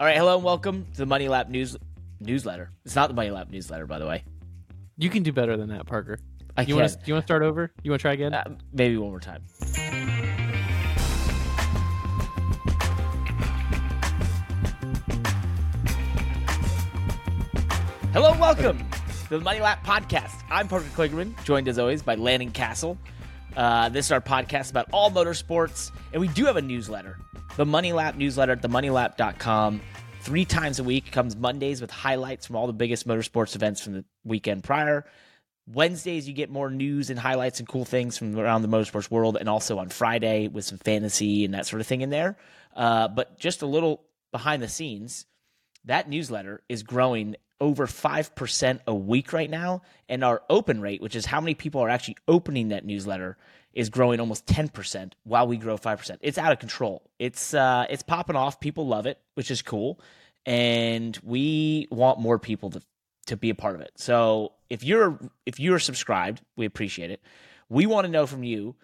All right, hello and welcome to the Money Lap news newsletter. It's not the Money Lap newsletter, by the way. You can do better than that, Parker. I You want to? You want to start over? You want to try again? Uh, maybe one more time. Hello and welcome to the Money Lap Podcast. I'm Parker Kligerman, joined as always by Landon Cassill. Uh, this is our podcast about all motorsports, and we do have a newsletter, the Money Lap newsletter at themoneylap.com. Three times a week comes Mondays with highlights from all the biggest motorsports events from the weekend prior. Wednesdays, you get more news and highlights and cool things from around the motorsports world, and also on Friday with some fantasy and that sort of thing in there. Uh, but just a little behind the scenes, that newsletter is growing over 5% a week right now. And our open rate, which is how many people are actually opening that newsletter, is growing almost 10% while we grow 5%. It's out of control. It's uh, it's popping off. People love it, which is cool. And we want more people to to be a part of it. So if you're if you're subscribed, we appreciate it. We want to know from you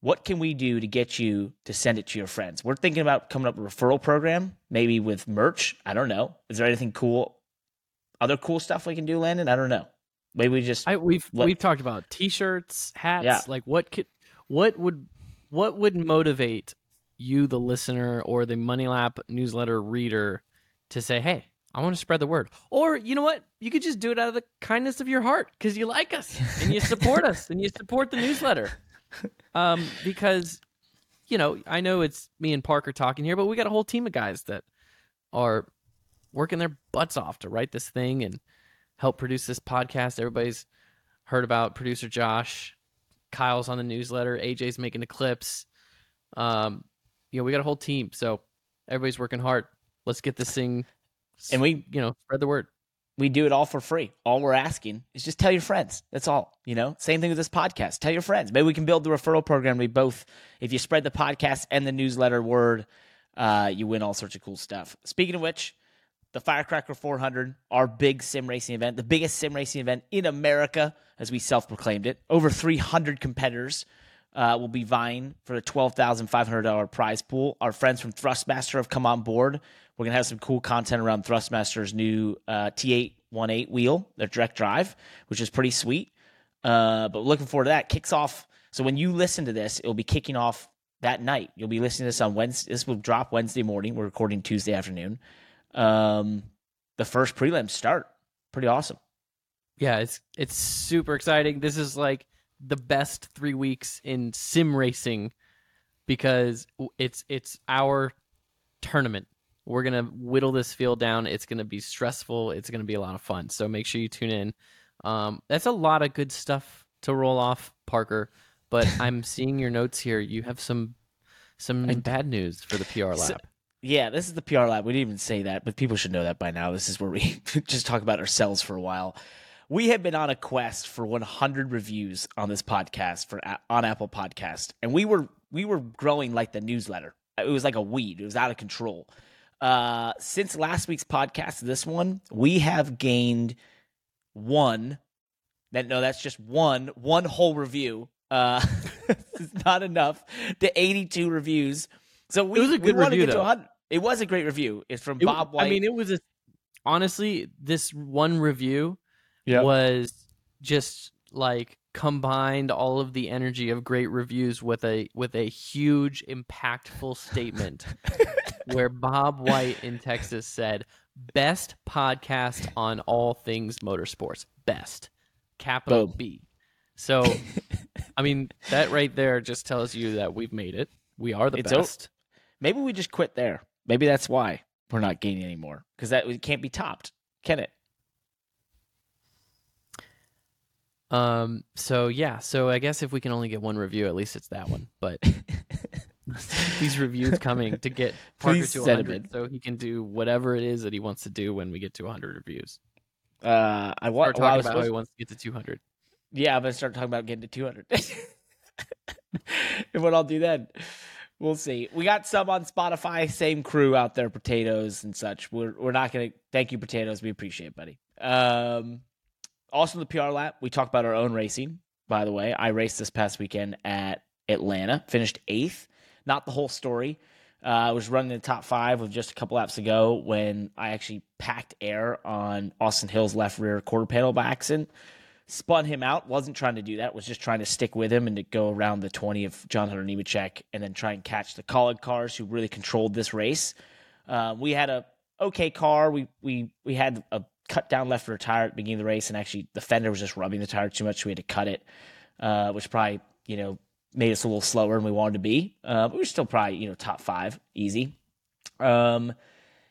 what can we do to get you to send it to your friends. We're thinking about coming up with a referral program, maybe with merch. I don't know. Is there anything cool, other cool stuff we can do, Landon? I don't know. Maybe we just I, we've Let- we've talked about t-shirts, hats. Yeah. Like what could what would what would motivate you, the listener, or the Money Lap newsletter reader, to say, "Hey, I want to spread the word." Or you know what? You could just do it out of the kindness of your heart because you like us and you support us and you support the newsletter. Um, because you know, I know it's me and Parker talking here, but we got a whole team of guys that are working their butts off to write this thing and help produce this podcast. Everybody's heard about producer Josh. Kyle's on the newsletter. AJ's making the clips. Um, you know, we got a whole team, so everybody's working hard. Let's get this thing, and we you know, spread the word. we do it all for free. All we're asking is just tell your friends. That's all. You know, same thing with this podcast. Tell your friends. Maybe we can build the referral program. We both, if you spread the podcast and the newsletter word, uh, you win all sorts of cool stuff. Speaking of which, the Firecracker 400, our big sim racing event, the biggest sim racing event in America, as we self proclaimed it. Over 300 competitors uh, will be vying for the $12,500 prize pool. Our friends from Thrustmaster have come on board. We're going to have some cool content around Thrustmaster's new uh, T818 wheel, their direct drive, which is pretty sweet. Uh, but looking forward to that. Kicks off. So when you listen to this, it'll be kicking off that night. You'll be listening to this on Wednesday. This will drop Wednesday morning. We're recording Tuesday afternoon. Um, the first prelims start. Pretty awesome. Yeah, it's it's super exciting. This is like the best three weeks in sim racing because it's it's our tournament. We're gonna whittle this field down. It's gonna be stressful. It's gonna be a lot of fun. So make sure you tune in. Um, that's a lot of good stuff to roll off, Parker. But I'm seeing your notes here. You have some some bad news for the PR lab. So- Yeah, this is the PR lab. We didn't even say that, but people should know that by now. This is where we just talk about ourselves for a while. We have been on a quest for 100 reviews on this podcast for on Apple Podcast, and we were we were growing like the newsletter. It was like a weed. It was out of control. Uh, since last week's podcast, this one, we have gained one. That no, that's just one one whole review. Uh, it's not enough to 82 reviews. So we, It was a we good wanna review, get to though. 100. It was a great review. It's from It- Bob White. I mean, it was a, honestly this one review Yep. was just like combined all of the energy of great reviews with a with a huge impactful statement where Bob White in Texas said best podcast on all things motorsports best capital Boom. B so I mean that right there just tells you that we've made it we are the It's o- best Maybe we just quit there. Maybe that's why we're not gaining anymore because that it can't be topped, can it? Um. So yeah. So I guess if we can only get one review, at least it's that one. But these reviews coming to get Parker Please to send 'em 100, so he can do whatever it is that he wants to do when we get to 100 reviews. Uh, I want. Well, I talking about how he wants to get to 200. yeah, I'm gonna start talking about getting to 200. and what I'll do then, we'll see. We got some on Spotify. Same crew out there, potatoes and such. We're we're not gonna. Thank you, potatoes. We appreciate, it, buddy. Um, also the PR lap. We talked about our own racing. By the way, I raced this past weekend at Atlanta. Finished eighth. Not the whole story. Uh, I was running the top five with just a couple laps to go when I actually packed air on Austin Hill's left rear quarter panel by accident. Spun him out. Wasn't trying to do that. Was just trying to stick with him and to go around the 20 of John Hunter Nemechek and then try and catch the Kaulig cars who really controlled this race. Uh, we had a okay car. We we we had a cut down left rear tire at the beginning of the race, and actually the fender was just rubbing the tire too much, so we had to cut it, uh, which probably you know made us a little slower than we wanted to be. Uh, but we were still probably you know top five, easy. Um,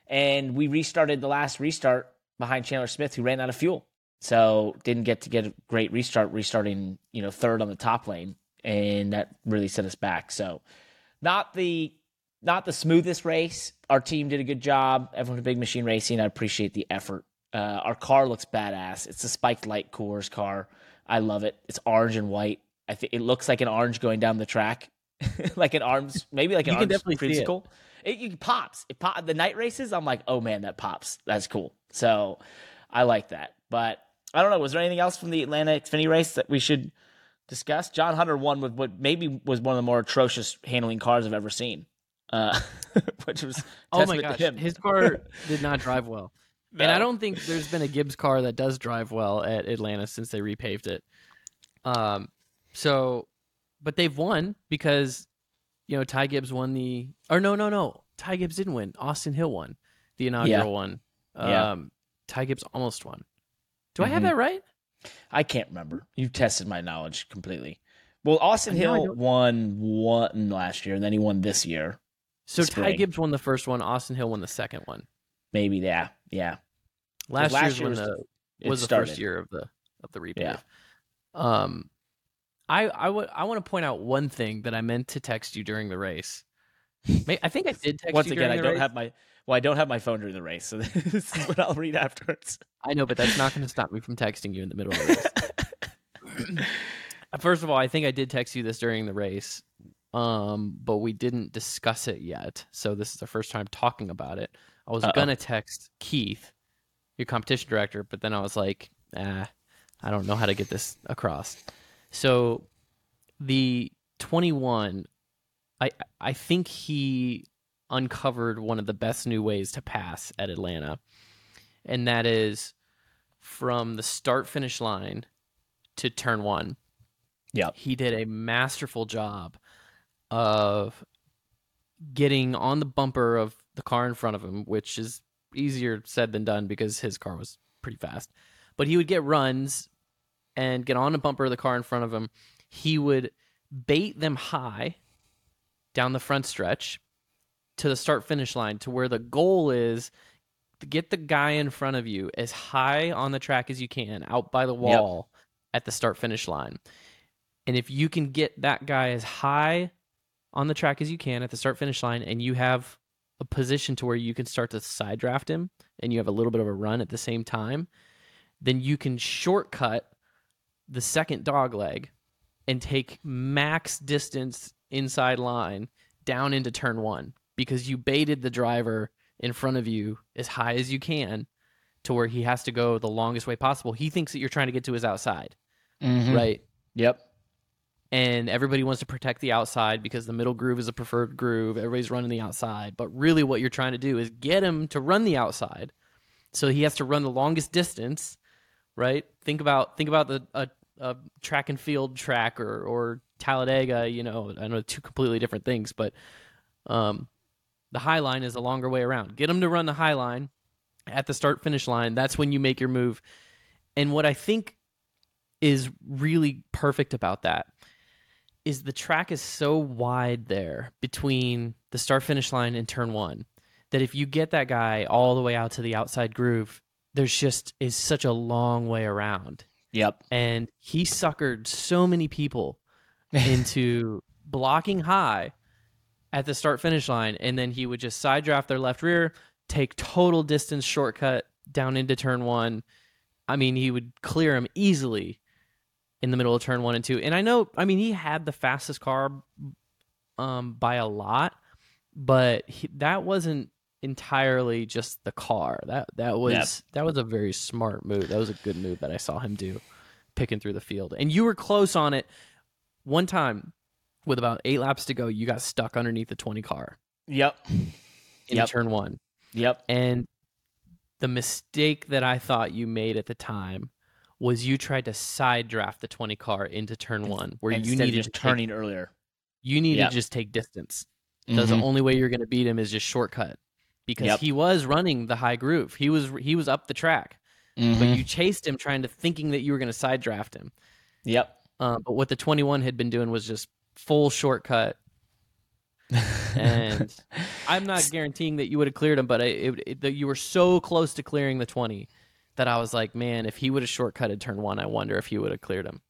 and we restarted the last restart behind Chandler Smith, who ran out of fuel, so didn't get to get a great restart, restarting you know third on the top lane, and that really set us back. So not the not the smoothest race. Our team did a good job. Everyone at Big Machine Racing, I appreciate the effort. Uh, our car looks badass. It's a spiked light Coors car. I love it. It's orange and white. I think it looks like an orange going down the track, like an arms, maybe like an arms. You can orange definitely see it. It, it pops. It pop. The night races, I'm like, oh man, that pops. That's cool. So I like that. But I don't know. Was there anything else from the Atlanta Xfinity race that we should discuss? John Hunter won with what maybe was one of the more atrocious handling cars I've ever seen. Uh, which was Oh my gosh, him. his car did not drive well, and I don't think there's been a Gibbs car that does drive well at Atlanta since they repaved it. Um, so, but they've won because you know Ty Gibbs won the or no no no Ty Gibbs didn't win. Austin Hill won the inaugural Yeah. one. Yeah. Um, Ty Gibbs almost won. Do I have Mhm. that right? I can't remember. You've tested my knowledge completely. Well, Austin I know I Hill won one last year, and then he won this year. So Ty Gibbs won the first one. Austin Hill won the second one. Maybe, yeah, yeah. Last, last year was- the was the first year of the of the replay. Yeah. Um, I I would I want to point out one thing that I meant to text you during the race. I think I did text you. Once again, I don't race. have my well, I don't have my phone during the race, so this is what I'll read afterwards. I know, but that's not going to stop me from texting you in the middle of the race. First of all, I think I did text you this during the race, um, but we didn't discuss it yet. So this is the first time talking about it. I was Uh-oh. gonna text Keith, your competition director, but then I was like, ah, I don't know how to get this across. So the 21, I I think he uncovered one of the best new ways to pass at Atlanta, and that is from the start finish line to turn one. Yep. He did a masterful job of getting on the bumper of the car in front of him, which is easier said than done because his car was pretty fast. But he would get runs and get on the bumper of the car in front of him. He would bait them high down the front stretch to the start finish line to where the goal is to get the guy in front of you as high on the track as you can out by the wall at the start finish line. And if you can get that guy as high on the track as you can at the start finish line and you have a position to where you can start to side draft him and you have a little bit of a run at the same time, then you can shortcut the second dog leg and take max distance inside line down into turn one because you baited the driver in front of you as high as you can to where he has to go the longest way possible. He thinks that you're trying to get to his outside, Mhm. right? Yep. and everybody wants to protect the outside because the middle groove is a preferred groove. Everybody's running the outside, but really what you're trying to do is get him to run the outside. So he has to run the longest distance, right? Think about think about the a, a track and field track or or Talladega, you know, I know two completely different things, but um the high line is a longer way around. Get them to run the high line at the start finish line. That's when you make your move. And what I think is really perfect about that is the track is so wide there between the start finish line and turn one that if you get that guy all the way out to the outside groove, there's just is such a long way around. Yep. And he suckered so many people into blocking high at the start finish line, and then he would just side draft their left rear, take total distance shortcut down into turn one. I mean, he would clear him easily in the middle of turn one and two. And I know, I mean, he had the fastest car um, by a lot, but he, that wasn't entirely just the car. That that was Yep. that was a very smart move. That was a good move that I saw him do, picking through the field. And you were close on it one time with about eight laps to go. You got stuck underneath the twenty car Yep. in Yep. turn one. Yep. And the mistake that I thought you made at the time was you tried to side draft the 20 car into turn one where Instead you needed just to take- turning earlier. you need Yep. to just take distance. Because the only way you're going to beat him is just shortcut. Because Yep. he was running the high groove. He was he was up the track, but Mhm. you chased him trying to thinking that you were going to side draft him. Yep. Uh, but what the 21 had been doing was just full shortcut. And I'm not guaranteeing that you would have cleared him, but I, it, it, that you were so close to clearing the 20 that I was like, man, if he would have shortcutted turn one, I wonder if he would have cleared him.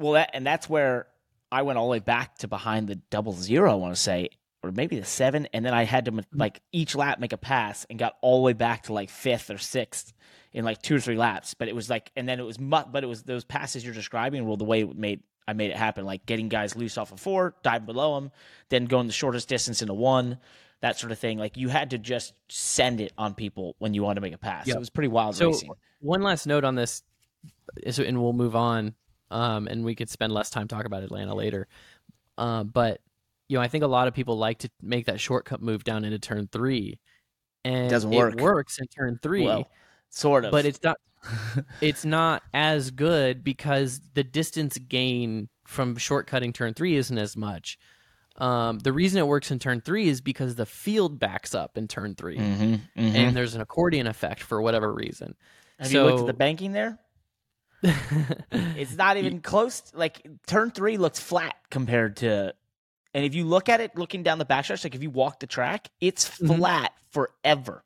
Well, that and that's where I went all the way back to behind the double zero. I want to say, or maybe the seven, and then I had to Mm-hmm. like each lap make a pass and got all the way back to like fifth or sixth in like two or three laps. But it was like, and then it was, but it was those passes you're describing were the way it made I made it happen, like getting guys loose off of four, dive below them, then going the shortest distance into one. That sort of thing. Like you had to just send it on people when you wanted to make a pass. Yep. It was pretty wild So racing. one last note on this, and we'll move on, um, and we could spend less time talking about Atlanta later. Uh, but you know, I think a lot of people like to make that shortcut move down into turn three, and it Doesn't work. It works in turn three, Well, sort of. but it's not. It's not as good because the distance gain from shortcutting turn three isn't as much. Um, the reason it works in turn three is because the field backs up in turn 3 Mhm, mhm. and there's an accordion effect for whatever reason. Have you looked so- at the banking there? It's not even close. Like turn three looks flat compared to, and if you look at it, looking down the backstretch, like if you walk the track, it's Mhm. flat forever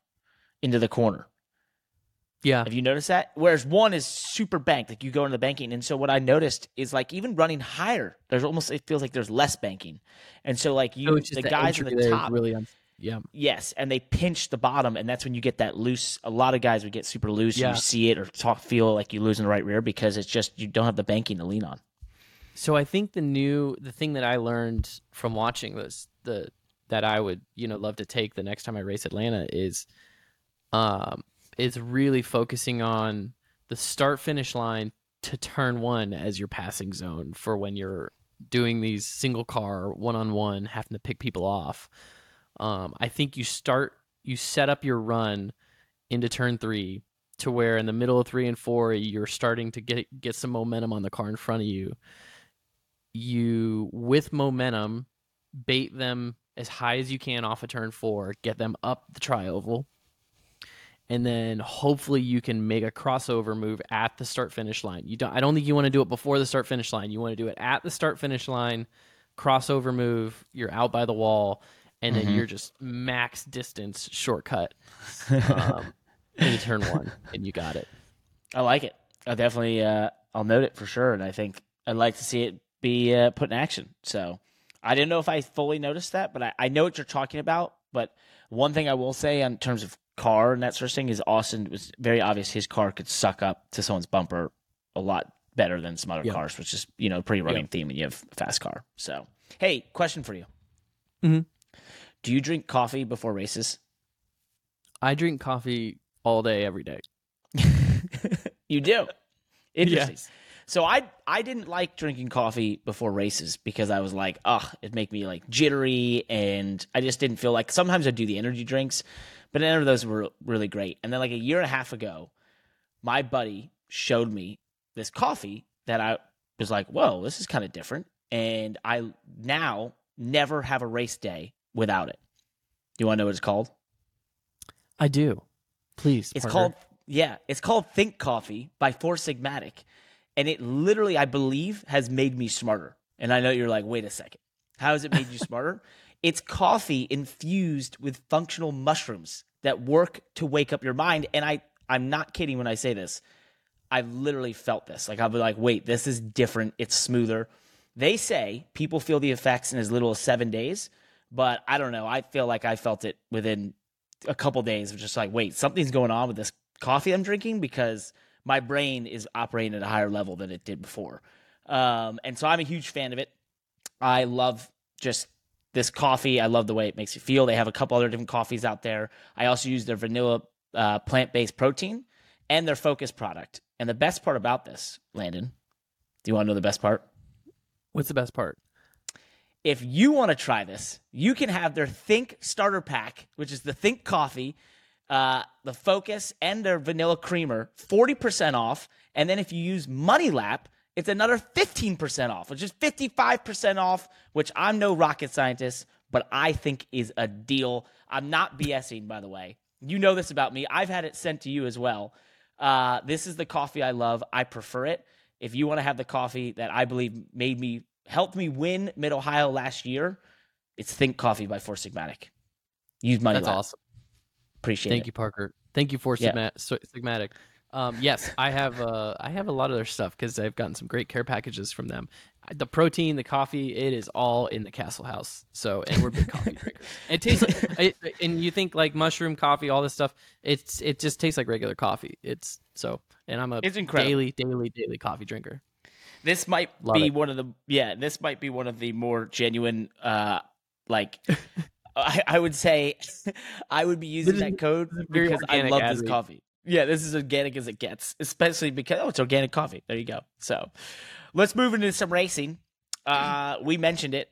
into the corner. Yeah, Have you noticed that? Whereas one is super banked, like you go into the banking, and so what I noticed is like even running higher, there's almost it feels like there's less banking, and so like you So the the guys in the top, really un- yeah. Yes, and they pinch the bottom, and that's when you get that loose. A lot of guys would get super loose, Yeah. you see it or talk, feel like you lose in the right rear because it's just you don't have the banking to lean on. So I think the new the thing that I learned from watching this the that I would you know love to take the next time I race Atlanta is um is really focusing on the start finish line to turn one as your passing zone for when you're doing these single car one on one having to pick people off. Um, I think you start you set up your run into turn three to where in the middle of three and four you're starting to get get some momentum on the car in front of you you with momentum bait them as high as you can off of turn four, get them up the trioval, and then hopefully you can make a crossover move at the start finish line. You don't I don't think you want to do it before the start finish line. You want to do it at the start finish line, crossover move, you're out by the wall, and then Mhm. you're just max distance shortcut um, into turn one, and you got it. I like it. I definitely, uh, I'll note it for sure, and I think I'd like to see it be uh, put in action. So I didn't know if I fully noticed that, but I, I know what you're talking about. But one thing I will say in terms of car and that sort of thing is Austin was very obvious his car could suck up to someone's bumper a lot better than some other Yeah. cars, which is you know pretty running theme when you have a fast car. So hey, question for you: Mhm. Do you drink coffee before races? I drink coffee all day, every day. you do. Interesting. Yes. So I I didn't like drinking coffee before races because I was like, ugh, it'd make me like jittery, and I just didn't feel like. Sometimes I'd do the energy drinks, but none of those were really great. And then like a year and a half ago, my buddy showed me this coffee that I was like, whoa, this is kind of different, and I now never have a race day without it. Do you want to know what it's called? I do. Please. It's called yeah, it's called Think Coffee by Four Sigmatic, and it literally, I believe, has made me smarter. And I know you're like, wait a second, how has it made you smarter? It's coffee infused with functional mushrooms that work to wake up your mind. And I, I'm not kidding when I say this. I've literally felt this. Like I'll be like, wait, this is different. It's smoother. They say people feel the effects in as little as seven days, but I don't know. I feel like I felt it within a couple days of just like, wait, something's going on with this coffee I'm drinking because my brain is operating at a higher level than it did before. Um, and so I'm a huge fan of it. I love just this coffee. I love the way it makes you feel. They have a couple other different coffees out there. I also use their vanilla uh, plant based protein and their focus product. And the best part about this, Landon, do you want to know the best part? What's the best part? if you want to try this, you can have their Think starter pack, which is the Think coffee, uh, the Focus, and their vanilla creamer, 40% off. And then if you use Money Lap, it's another 15% off, which is 55% off, which I'm no rocket scientist, but I think is a deal. I'm not BSing, by the way. You know this about me. I've had it sent to you as well. Uh, this is the coffee I love. I prefer it. If you want to have the coffee that I believe made me, helped me win Mid Ohio last year, it's Think Coffee by Four Sigmatic. Use money. That's Lab. awesome. Appreciate Thank it. you, Parker. Thank you for Yeah. Sigma- Sigmatic. Um, yes, I have. Uh, I have a lot of their stuff because I've gotten some great care packages from them. The protein, the coffee, it is all in the Cassill House. So, and we're big coffee drinkers. It tastes like, it, and you think like mushroom coffee, all this stuff. It's it just tastes like regular coffee. It's so, and I'm a It's incredible. daily, daily, daily coffee drinker. This might Love be it. one of the yeah. This might be one of the more genuine. uh Like, I, I would say, I would be using is- that code this is very because I love this coffee. Yeah, this is organic as it gets, especially because oh, it's organic coffee. There you go. So, let's move into some racing. Uh We mentioned it.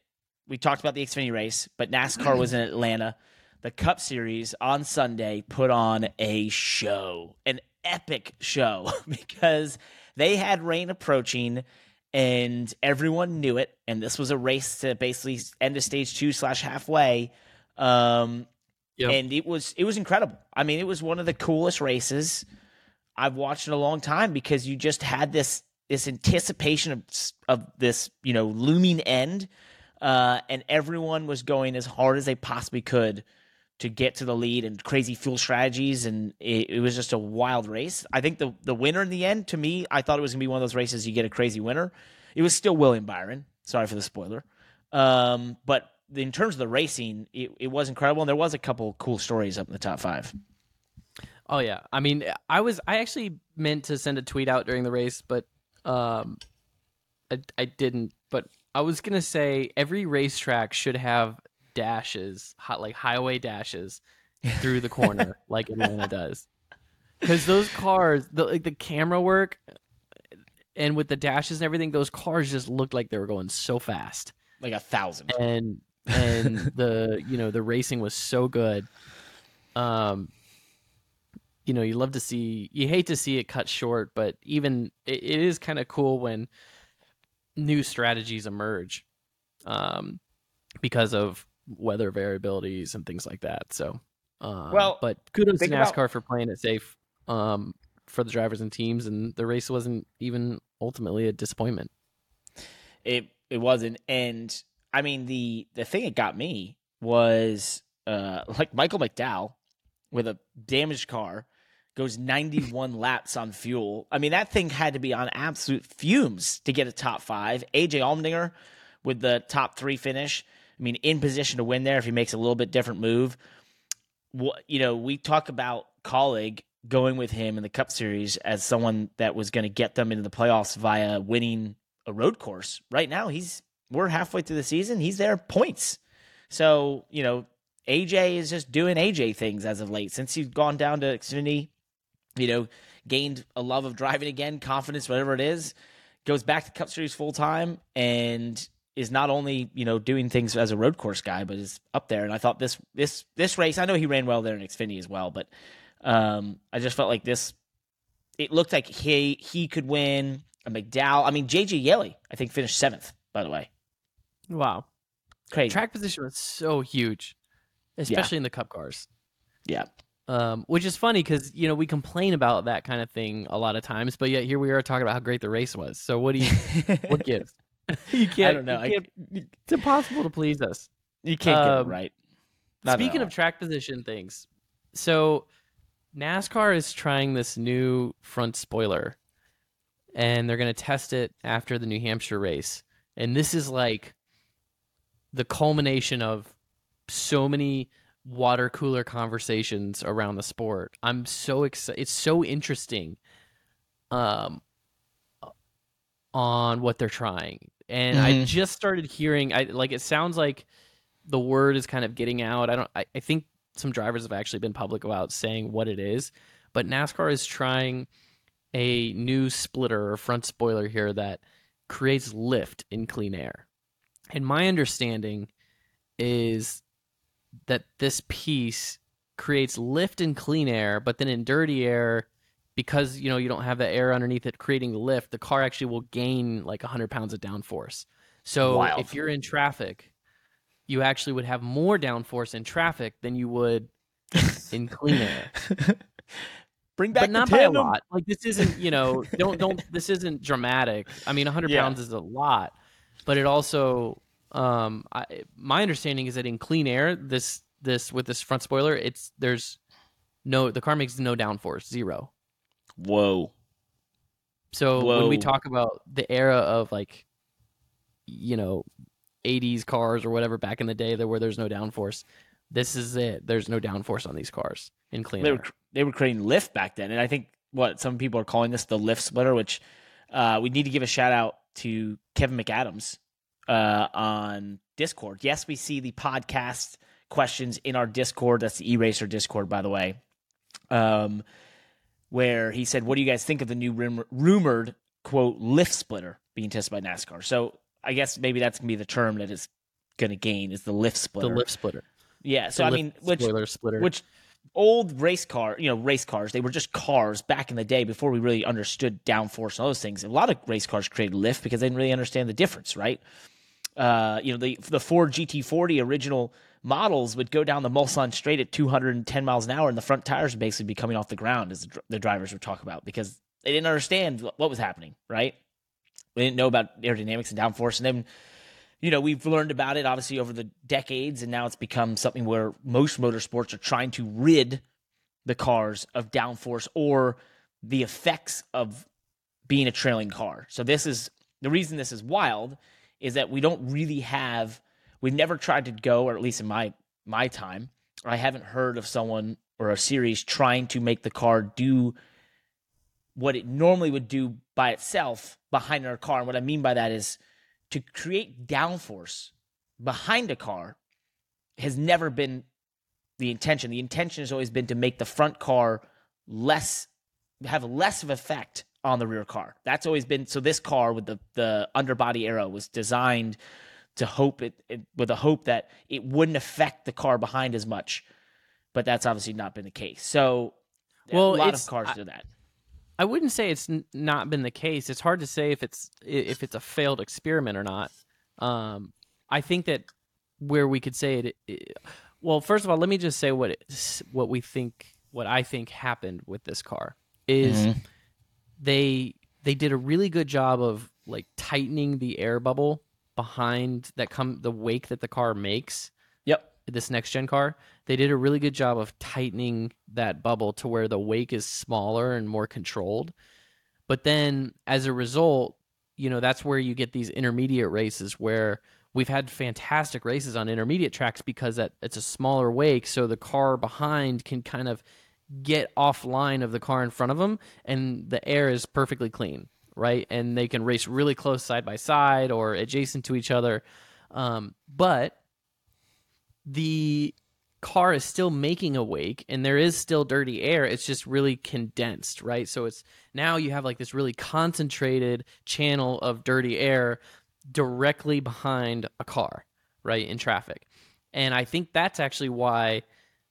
We talked about the Xfinity race, but NASCAR was in Atlanta. The Cup Series on Sunday put on a show, an epic show, because they had rain approaching and everyone knew it. And this was a race to basically end of stage two slash halfway. Um, Yep. and it was it was incredible. I mean, it was one of the coolest races I've watched in a long time because you just had this this anticipation of of this you know looming end, uh, and everyone was going as hard as they possibly could to get to the lead and crazy fuel strategies, and it, it was just a wild race. I think the the winner in the end, to me, I thought it was gonna be one of those races you get a crazy winner. It was still William Byron. Sorry for the spoiler, um, but in terms of the racing, it, it was incredible, and there was a couple cool stories up in the top five. Oh yeah. I mean, I was I actually meant to send a tweet out during the race, but um I, I didn't, but I was going to say every racetrack should have dashes, hot like highway dashes through the corner like Atlanta does. Cuz those cars, the like the camera work and with the dashes and everything, those cars just looked like they were going so fast Like a thousand. and and the you know the racing was so good. Um you know you love to see you hate to see it cut short but even it, it is kind of cool when new strategies emerge um because of weather variabilities and things like that. So um, Well, but kudos to NASCAR about- for playing it safe um for the drivers and teams and the race wasn't even ultimately a disappointment. It it wasn't, and I mean the the thing that got me was uh like Michael McDowell with a damaged car goes 91 laps on fuel. I mean that thing had to be on absolute fumes to get a top five. AJ Allmendinger with the top three finish. I mean in position to win there if he makes a little bit different move. What you know we talk about Kaulig going with him in the Cup Series as someone that was going to get them into the playoffs via winning a road course. Right now, he's we're halfway through the season. He's there points. So you know, AJ is just doing AJ things as of late since he's gone down to Xfinity. You know, gained a love of driving again, confidence, whatever it is. Goes back to Cup Series full time and is not only you know doing things as a road course guy, but is up there. And I thought this this this race, I know he ran well there in Xfinity as well, but um, I just felt like this. It looked like he he could win a McDowell. I mean, JJ Yeley, I think finished seventh. By the way, wow crazy. track position was so huge, especially in the cup cars. yeah, Um, which is funny because you know we complain about that kind of thing a lot of times, but yet here we are talking about how great the race was. So what do you what gives? you can't. I don't know. I, it's impossible to please us. you can't get um, it right. Not Speaking of track position things, so NASCAR is trying this new front spoiler, and they're going to test it after the New Hampshire race. And this is like the culmination of so many water cooler conversations around the sport. I'm so excited. It's so interesting um, on what they're trying. And I Mhm. just started hearing, I like it sounds like the word is kind of getting out. I don't, I, I think some drivers have actually been public about saying what it is, but NASCAR is trying a new splitter or front spoiler here that creates lift in clean air. And my understanding is that this piece creates lift in clean air, but then in dirty air, because you know you don't have the air underneath it creating lift, the car actually will gain like 100 pounds of downforce. So Wild. if you're in traffic, you actually would have more downforce in traffic than you would in clean air. Bring back but not the by a lot. Like this isn't, you know, don't don't. This isn't dramatic. I mean, 100 Yeah. pounds is a lot, but it also, um, I, my understanding is that in clean air, this this with this front spoiler, it's there's no the car makes no downforce, zero. Whoa. So when we talk about the era of like, you know, 80s cars or whatever back in the day, there where there's no downforce, this is it. There's no downforce on these cars in clean They air. were they were creating lift back then, and I think what some people are calling this the lift splitter, which uh, we need to give a shout out to Kevin McAdams uh, on Discord. Yes, we see the podcast questions in our Discord. That's the Eraser Discord, by the way. Um, where he said, "What do you guys think of the new rumor- rumored quote lift splitter being tested by NASCAR?" So I guess maybe that's gonna be the term that is going to gain is the lift splitter. the lift splitter. yeah. So The I mean, which spoiler splitter. which old race car, you know, race cars, they were just cars back in the day before we really understood downforce and all those things. A lot of race cars created lift because they didn't really understand the difference, right? Uh, you know, the the Ford GT40 original models would go down the Mulsanne straight at 210 miles an hour, and the front tires would basically be coming off the ground, as the, dr- the drivers would talk about, because they didn't understand what was happening, right? They didn't know about aerodynamics and downforce, and then you know, we've learned about it obviously over the decades, and now it's become something where most motorsports are trying to rid the cars of downforce or the effects of being a trailing car. So this is the reason this is wild is that we don't really have we've never tried to go, or at least in my my time, I haven't heard of someone or a series trying to make the car do what it normally would do by itself behind our car. And what I mean by that is to create downforce behind a car has never been the intention. The intention has always been to make the front car less have less of effect on the rear car. That's always been so this car with the the underbody aero was designed to hope it, it with a hope that it wouldn't affect the car behind as much. But that's obviously not been the case. So Well, a lot of cars I- do that. I wouldn't say it's n- not been the case. It's hard to say if it's if it's a failed experiment or not. Um, I think that where we could say it, it. Well, first of all, let me just say what it, what we think, what I think happened with this car is Mhm. they they did a really good job of like tightening the air bubble behind that come the wake that the car makes Yep. this next gen car, they did a really good job of tightening that bubble to where the wake is smaller and more controlled. But then as a result, you know, that's where you get these intermediate races where we've had fantastic races on intermediate tracks because that it's a smaller wake so the car behind can kind of get offline of the car in front of them and the air is perfectly clean, right? And they can race really close side by side or adjacent to each other. Um, but the car is still making a wake and there is still dirty air it's just really condensed right? So it's now you have like this really concentrated channel of dirty air directly behind a car right in traffic. And i think that's actually why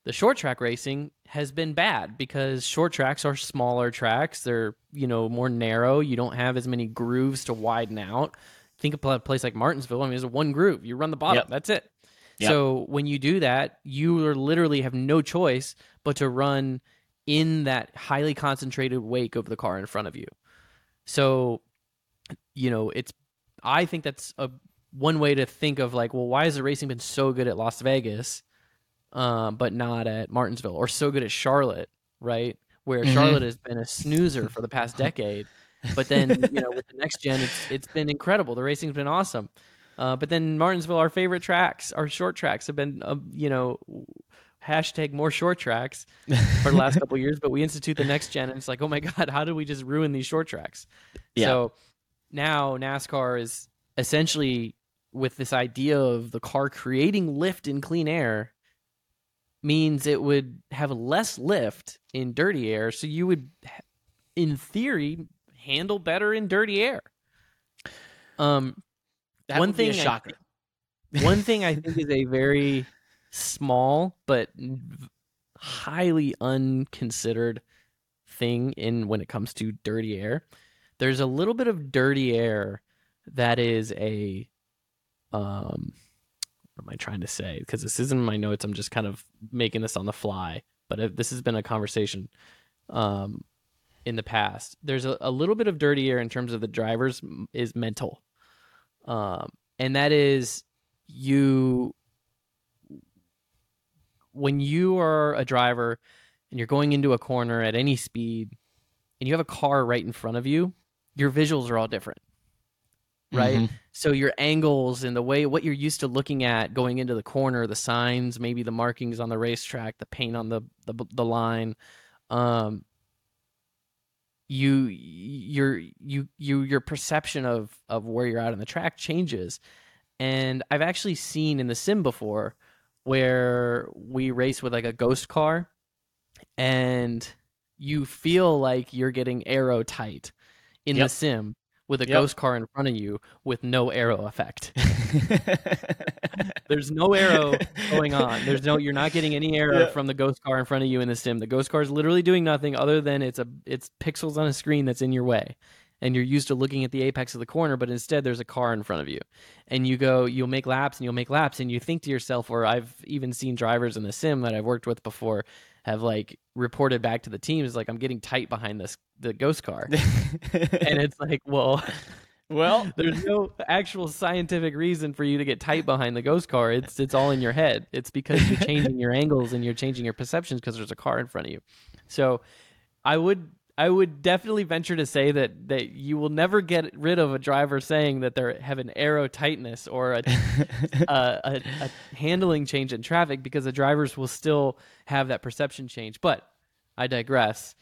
the short track racing has been bad because short tracks are smaller tracks they're you know more narrow you don't have as many grooves to widen out. Think of a place like martinsville i mean there's one groove you run the bottom Yep. that's it Yep. so when you do that, you are literally have no choice but to run in that highly concentrated wake of the car in front of you. So, you know, it's I think that's a one way to think of like, well, why has the racing been so good at Las Vegas, um, but not at Martinsville, or so good at Charlotte, right? Where Mhm. Charlotte has been a snoozer for the past decade, but then you know with the next gen, it's it's been incredible. The racing's been awesome. Uh, but then Martinsville, our favorite tracks, our short tracks have been, uh, you know, hashtag more short tracks for the last couple of years. But we institute the next gen, and it's like, oh my god, how did we just ruin these short tracks? Yeah. So now NASCAR is essentially with this idea of the car creating lift in clean air means it would have less lift in dirty air, so you would, in theory, handle better in dirty air. Um, That One would be a thing I- One thing I think is a very small but highly unconsidered thing in when it comes to dirty air. There's a little bit of dirty air that is a um what am I trying to say? Because this isn't in my notes. I'm just kind of making this on the fly. But if this has been a conversation um, in the past. There's a, a, little bit of dirty air in terms of the drivers is mental, um, and that is you when you are a driver and you're going into a corner at any speed and you have a car right in front of you, your visuals are all different. Right? Mm-hmm. So your angles and the way what you're used to looking at going into the corner, the signs, maybe the markings on the racetrack, the paint on the the, the line, um, you your you you your perception of of where you're at on the track changes. And I've actually seen in the sim before where we race with like a ghost car and you feel like you're getting aero tight in yep. the sim with a yep. ghost car in front of you with no aero effect. There's no aero going on. There's no you're not getting any aero yeah. from the ghost car in front of you in the sim. The ghost car is literally doing nothing other than it's a it's pixels on a screen that's in your way and you're used to looking at the apex of the corner, but instead there's a car in front of you. And you go, you'll make laps and you'll make laps, and you think to yourself, or I've even seen drivers in the sim that I've worked with before have like reported back to the team is like I'm getting tight behind this the ghost car. and it's like, well, well, there's no actual scientific reason for you to get tight behind the ghost car. It's it's all in your head. It's because you're changing your angles and you're changing your perceptions because there's a car in front of you. So I would I would definitely venture to say that that you will never get rid of a driver saying that they have an aero tightness or a, a, a, a, handling change in traffic because the drivers will still have that perception change. But I digress.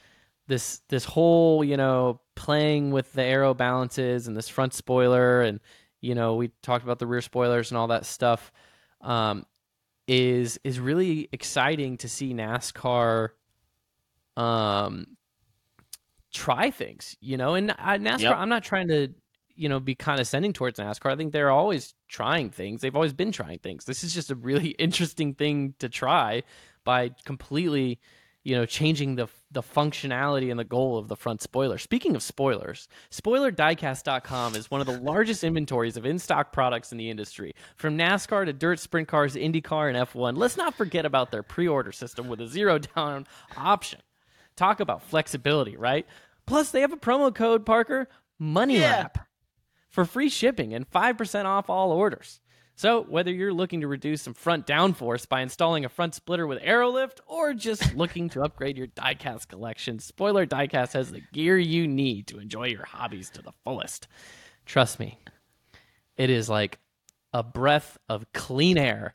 This this whole you know playing with the aero balances and this front spoiler and you know we talked about the rear spoilers and all that stuff um, is is really exciting to see NASCAR um try things, you know. And uh, NASCAR, yep. I'm not trying to, you know, be condescending towards NASCAR. I think they're always trying things. They've always been trying things. This is just a really interesting thing to try by completely, you know, changing the the functionality and the goal of the front spoiler. Speaking of spoilers, spoilerdiecast.com is one of the largest inventories of in-stock products in the industry. From NASCAR to dirt sprint cars, IndyCar and F1. Let's not forget about their pre-order system with a zero down option. Talk about flexibility, right? Plus, they have a promo code, Parker, MoneyLap, yeah. for free shipping and 5% off all orders. So, whether you're looking to reduce some front downforce by installing a front splitter with Aerolift or just looking to upgrade your diecast collection, Spoiler Diecast has the gear you need to enjoy your hobbies to the fullest. Trust me, it is like a breath of clean air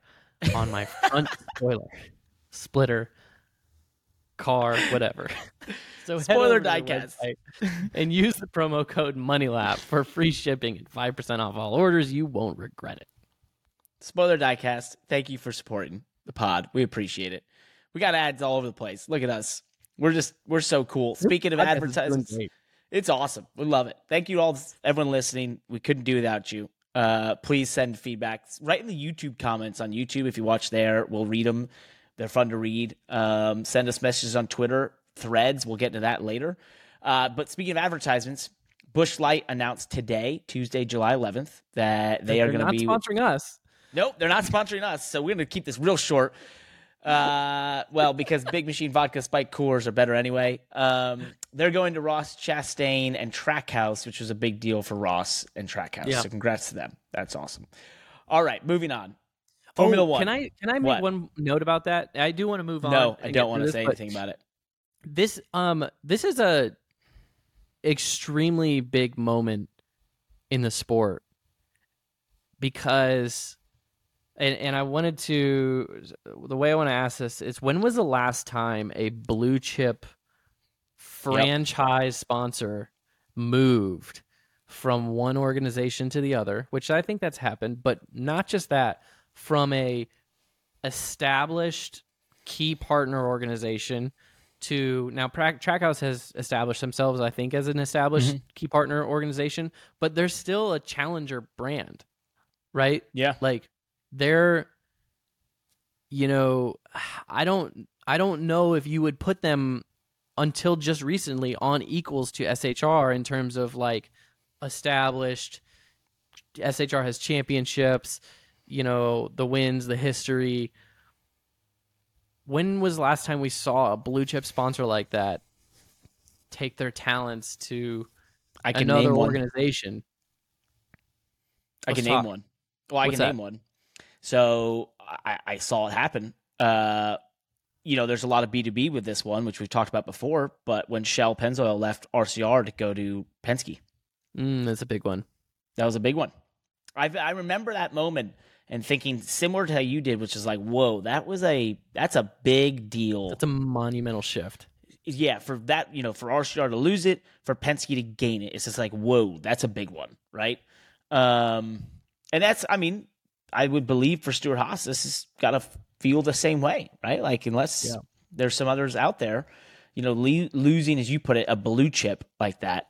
on my front spoiler, splitter, car, whatever. So spoiler diecast and use the promo code MONEYLAP for free shipping and five percent off all orders. You won't regret it. Spoiler diecast. Thank you for supporting the pod. We appreciate it. We got ads all over the place. Look at us. We're just we're so cool. Speaking of advertisements, it's awesome. We love it. Thank you all everyone listening. We couldn't do without you. Uh, please send feedback Write in the YouTube comments on YouTube. If you watch there, we'll read them. They're fun to read. Um, send us messages on Twitter threads. We'll get to that later. Uh, but speaking of advertisements, Busch Light announced today, Tuesday, July 11th, that they are going to be sponsoring us. Nope, they're not sponsoring us. So we're going to keep this real short. Uh, well, because Big Machine Vodka Spike Coors are better anyway. Um, they're going to Ross Chastain and Trackhouse, which was a big deal for Ross and Trackhouse. Yeah. So congrats to them. That's awesome. All right, moving on. Formula oh, One. Can I can I make what? one note about that? I do want to move on. No, I don't want to say anything about it. This um this is a extremely big moment in the sport because and and I wanted to the way I want to ask this is when was the last time a blue chip franchise yep. sponsor moved from one organization to the other, which I think that's happened, but not just that, from a established key partner organization to now Trackhouse has established themselves, I think, as an established mm-hmm. key partner organization, but they're still a challenger brand, right? Yeah. Like they're you know i don't i don't know if you would put them until just recently on equals to shr in terms of like established shr has championships you know the wins the history when was the last time we saw a blue chip sponsor like that take their talents to I can another name one. organization I can name one. Well, I What's can that? name one. So I, I saw it happen. Uh, you know, there's a lot of B2B with this one, which we've talked about before. But when Shell Pennzoil left RCR to go to Penske, mm, that's a big one that was a big one. I I remember that moment and thinking similar to how you did, which is like, whoa, that was a that's a big deal. that's a monumental shift yeah, for that, you know, for RCR to lose it, for Penske to gain it, it's just like, whoa, that's a big one, right? Um, and that's, I mean, I would believe for Stewart-Haas, this has got to feel the same way, right? Like, unless Yeah. there's some others out there, you know, le- losing, as you put it, a blue chip like that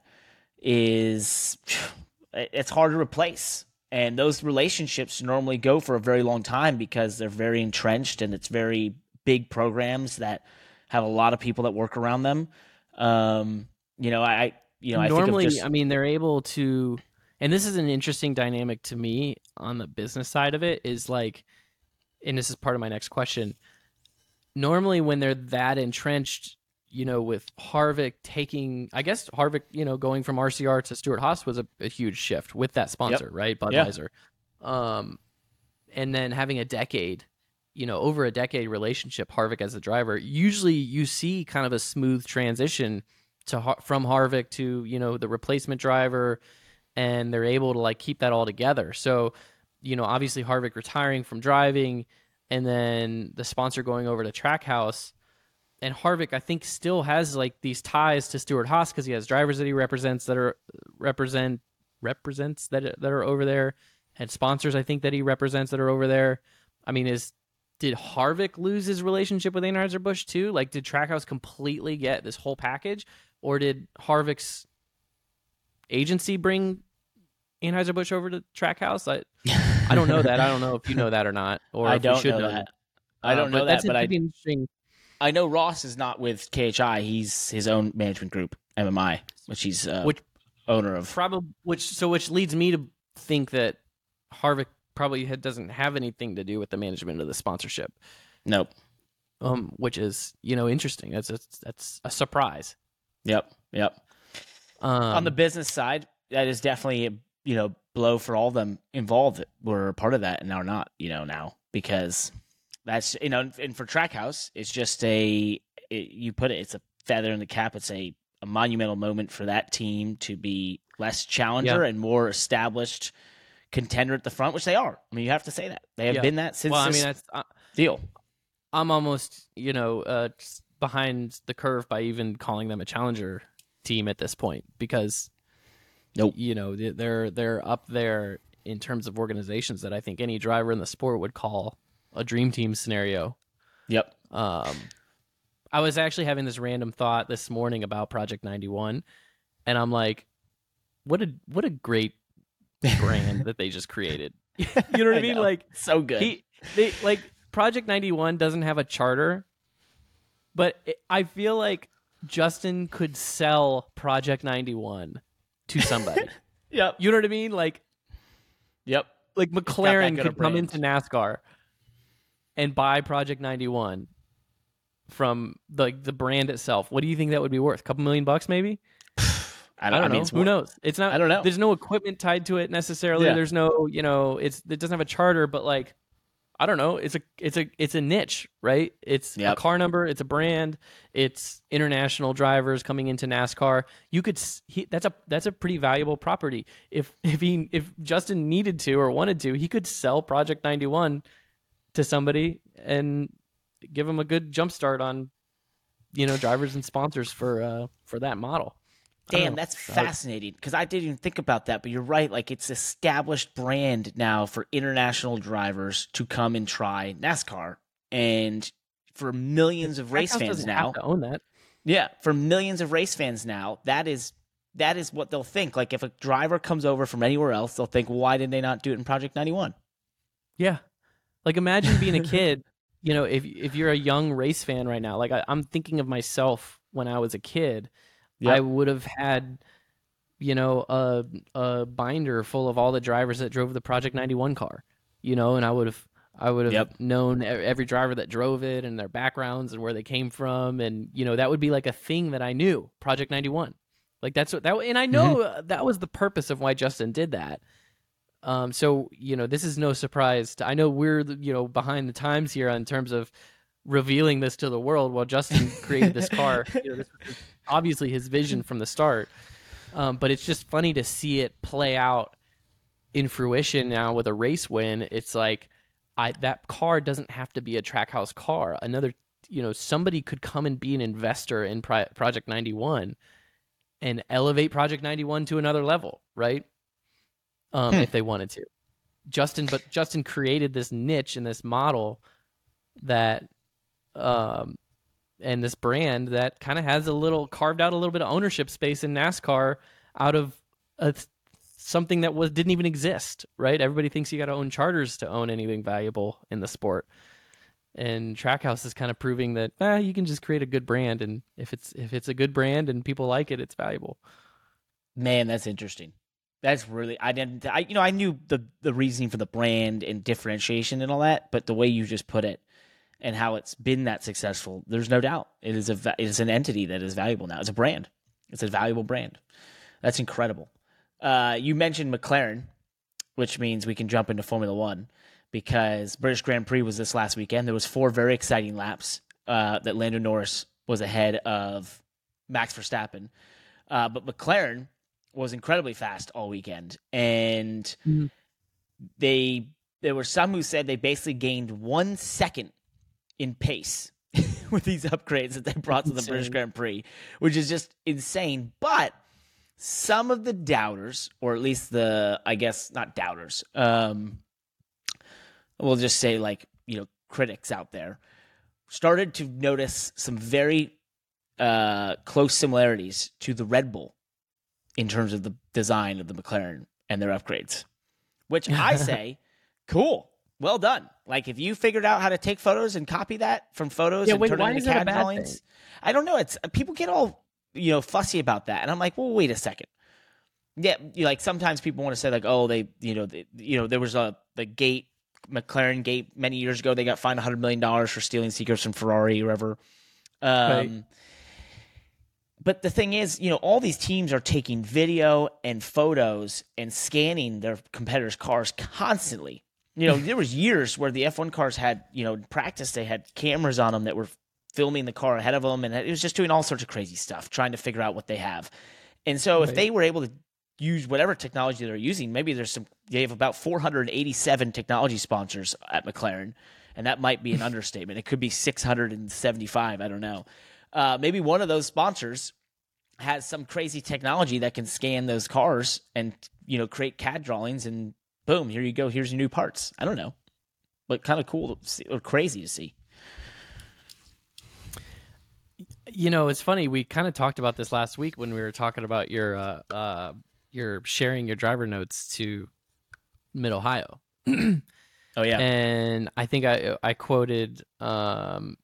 is, it's hard to replace. And those relationships normally go for a very long time because they're very entrenched and it's very big programs that have a lot of people that work around them. Um, you know, I, you know, I normally think of just, i mean they're able to and this is an interesting dynamic to me on the business side of it is like and this is part of my next question normally when they're that entrenched you know with harvick taking i guess harvick you know going from rcr to stewart-haas was a, a huge shift with that sponsor right? Yeah. budweiser. Um and then having a decade you know over a decade relationship harvick as the driver usually you see kind of a smooth transition to Har- from harvick to you know the replacement driver and they're able to like keep that all together. So you know obviously harvick retiring from driving and then the sponsor going over to trackhouse and harvick i think still has like these ties to stewart-haas because he has drivers that he represents that are represent represents that that are over there and sponsors I think that he represents that are over there. I mean, is did Harvick lose his relationship with Anheuser Busch too? Like, did Trackhouse completely get this whole package, or did Harvick's agency bring Anheuser Busch over to Trackhouse? I I don't know that. I don't know if you know that or not, or I if don't should know know that. that. I Uh, don't know that, that's but I, interesting. I know Ross is not with KHI. He's his own management group, MMI, which he's uh, Which owner of. probably which so which leads me to think that Harvick probably had, doesn't have anything to do with the management of the sponsorship. Nope. um, which is you know interesting. That's a, that's a surprise. Yep. Yep. Um, on the business side, that is definitely a you know blow for all of them involved that were part of that and are not. You know now because that's you know and for Trackhouse, it's just a it, you put it. It's a feather in the cap. It's a a monumental moment for that team to be less challenger and more established contender at the front, which they are. I mean, you have to say that they have Yeah. been that since well, I mean, that's I, deal. I'm almost you know uh, behind the curve by even calling them a challenger team at this point because Nope. you know they're they're up there in terms of organizations that I think any driver in the sport would call a dream team scenario. Yep. Um, I was actually having this random thought this morning about Project 91, and I'm like, what a what a great brand that they just created. you know what I, I mean? know. Like So good. he they like Project 91 doesn't have a charter, but it, I feel like Justin could sell Project 91 to somebody. yep. you know what I mean? Like Yep. like McLaren could come into NASCAR and buy Project 91 from like the brand itself. What do you think that would be worth? A couple million bucks maybe? I I don't, don't, I mean, know. Who knows? It's not I don't know. There's no equipment tied to it necessarily. Yeah. There's no, you know, it's it doesn't have a charter, but like I don't know. It's a it's a it's a niche, right? It's Yep. a car number. It's a brand. It's international drivers coming into NASCAR. You could he, that's a that's a pretty valuable property. If if he if Justin needed to or wanted to, he could sell Project 91 to somebody and give them a good jump start on you know drivers and sponsors for uh for that model. Damn, that's fascinating because I didn't even think about that. But you're right; like it's established brand now for international drivers to come and try NASCAR, and for millions of race fans now, own that. yeah, for millions of race fans now, that is that is what they'll think. Like if a driver comes over from anywhere else, they'll think, well, why did they not do it in Project 91? Yeah. Like imagine being a kid, you know, if if you're a young race fan right now, like I, am thinking of myself when I was a kid, yep. I would have had, you know, a a binder full of all the drivers that drove the Project 91 car, you know, and I would have I would have yep. known every driver that drove it and their backgrounds and where they came from, and you know that would be like a thing that I knew. Project 91, like that's what that, and I know mm-hmm. that was the purpose of why Justin did that um, so you know, this is no surprise. To, I know we're you know behind the times here in terms of revealing this to the world. While Justin created this car, you know, this was obviously his vision from the start. Um, but it's just funny to see it play out in fruition now with a race win. It's like I that car doesn't have to be a trackhouse car. Another you know somebody could come and be an investor in Pri- Project 91 and elevate Project 91 to another level, right? Um, hmm. if they wanted to. Justin, but Justin created this niche and this model that, um, and this brand that kind of has a little carved out a little bit of ownership space in NASCAR out of a, something that was didn't even exist. Right? Everybody thinks you got to own charters to own anything valuable in the sport, and Trackhouse is kind of proving that ah, you can just create a good brand, and if it's if it's a good brand and people like it, it's valuable. Man, that's interesting. That's really I didn't I you know I knew the the reasoning for the brand and differentiation and all that, but the way you just put it and how it's been that successful, there's no doubt it is a it is an entity that is valuable now. It's a brand. It's a valuable brand. That's incredible. Uh, you mentioned McLaren, which means we can jump into Formula One because British Grand Prix was this last weekend. There was four very exciting laps uh, that Lando Norris was ahead of Max Verstappen, uh, but McLaren was incredibly fast all weekend, and mm-hmm. they there were some who said they basically gained one second in pace with these upgrades that they brought to the insane. British Grand Prix, which is just insane. But some of the doubters, or at least the I guess not doubters, um, we'll just say like you know critics out there, started to notice some very uh, close similarities to the Red Bull in terms of the design of the McLaren and their upgrades, which I say, cool, well done. Like if you figured out how to take photos and copy that from photos yeah, and wait, turn it into CAD drawings, thing? I don't know. It's people get all you know fussy about that, and I'm like, well, wait a second. Yeah, like sometimes people want to say like, oh, they, you know, they, you know, there was a the gate McLaren gate many years ago. They got fined 100 million dollars for stealing secrets from Ferrari or whatever. Um, right but the thing is, you know, all these teams are taking video and photos and scanning their competitors' cars constantly. You know, there was years where the F1 cars had, you know, in practice they had cameras on them that were filming the car ahead of them, and it was just doing all sorts of crazy stuff, trying to figure out what they have. And so, right. if they were able to use whatever technology they're using, maybe there's some. They have about 487 technology sponsors at McLaren, and that might be an understatement. It could be 675. I don't know uh, maybe one of those sponsors has some crazy technology that can scan those cars and you know create CAD drawings and boom, here you go. Here's your new parts. I don't know, but kind of cool to see, or crazy to see. You know, it's funny. We kind of talked about this last week when we were talking about your uh, uh, your sharing your driver notes to Mid Ohio. oh yeah, and I think I I quoted um,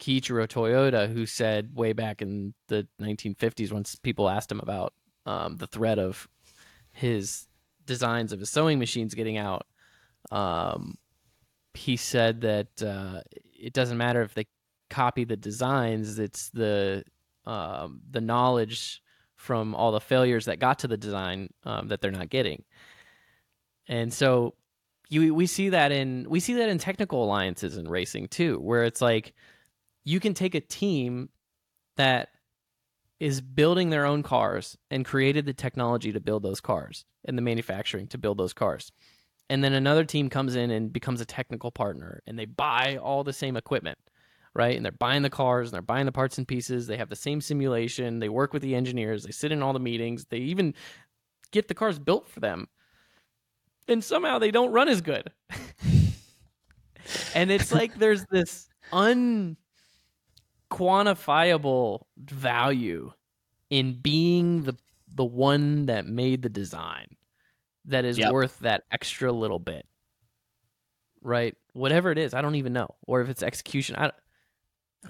Kiichiro Toyota, who said way back in the 1950s, once people asked him about um, the threat of his designs of his sewing machines getting out, um, he said that uh, it doesn't matter if they copy the designs; it's the um, the knowledge from all the failures that got to the design um, that they're not getting. And so you, we see that in we see that in technical alliances in racing too, where it's like you can take a team that is building their own cars and created the technology to build those cars and the manufacturing to build those cars. And then another team comes in and becomes a technical partner and they buy all the same equipment, right? And they're buying the cars and they're buying the parts and pieces. They have the same simulation. They work with the engineers. They sit in all the meetings. They even get the cars built for them. And somehow they don't run as good. and it's like there's this un quantifiable value in being the the one that made the design that is yep. worth that extra little bit. right? Whatever it is, I don't even know, or if it's execution. I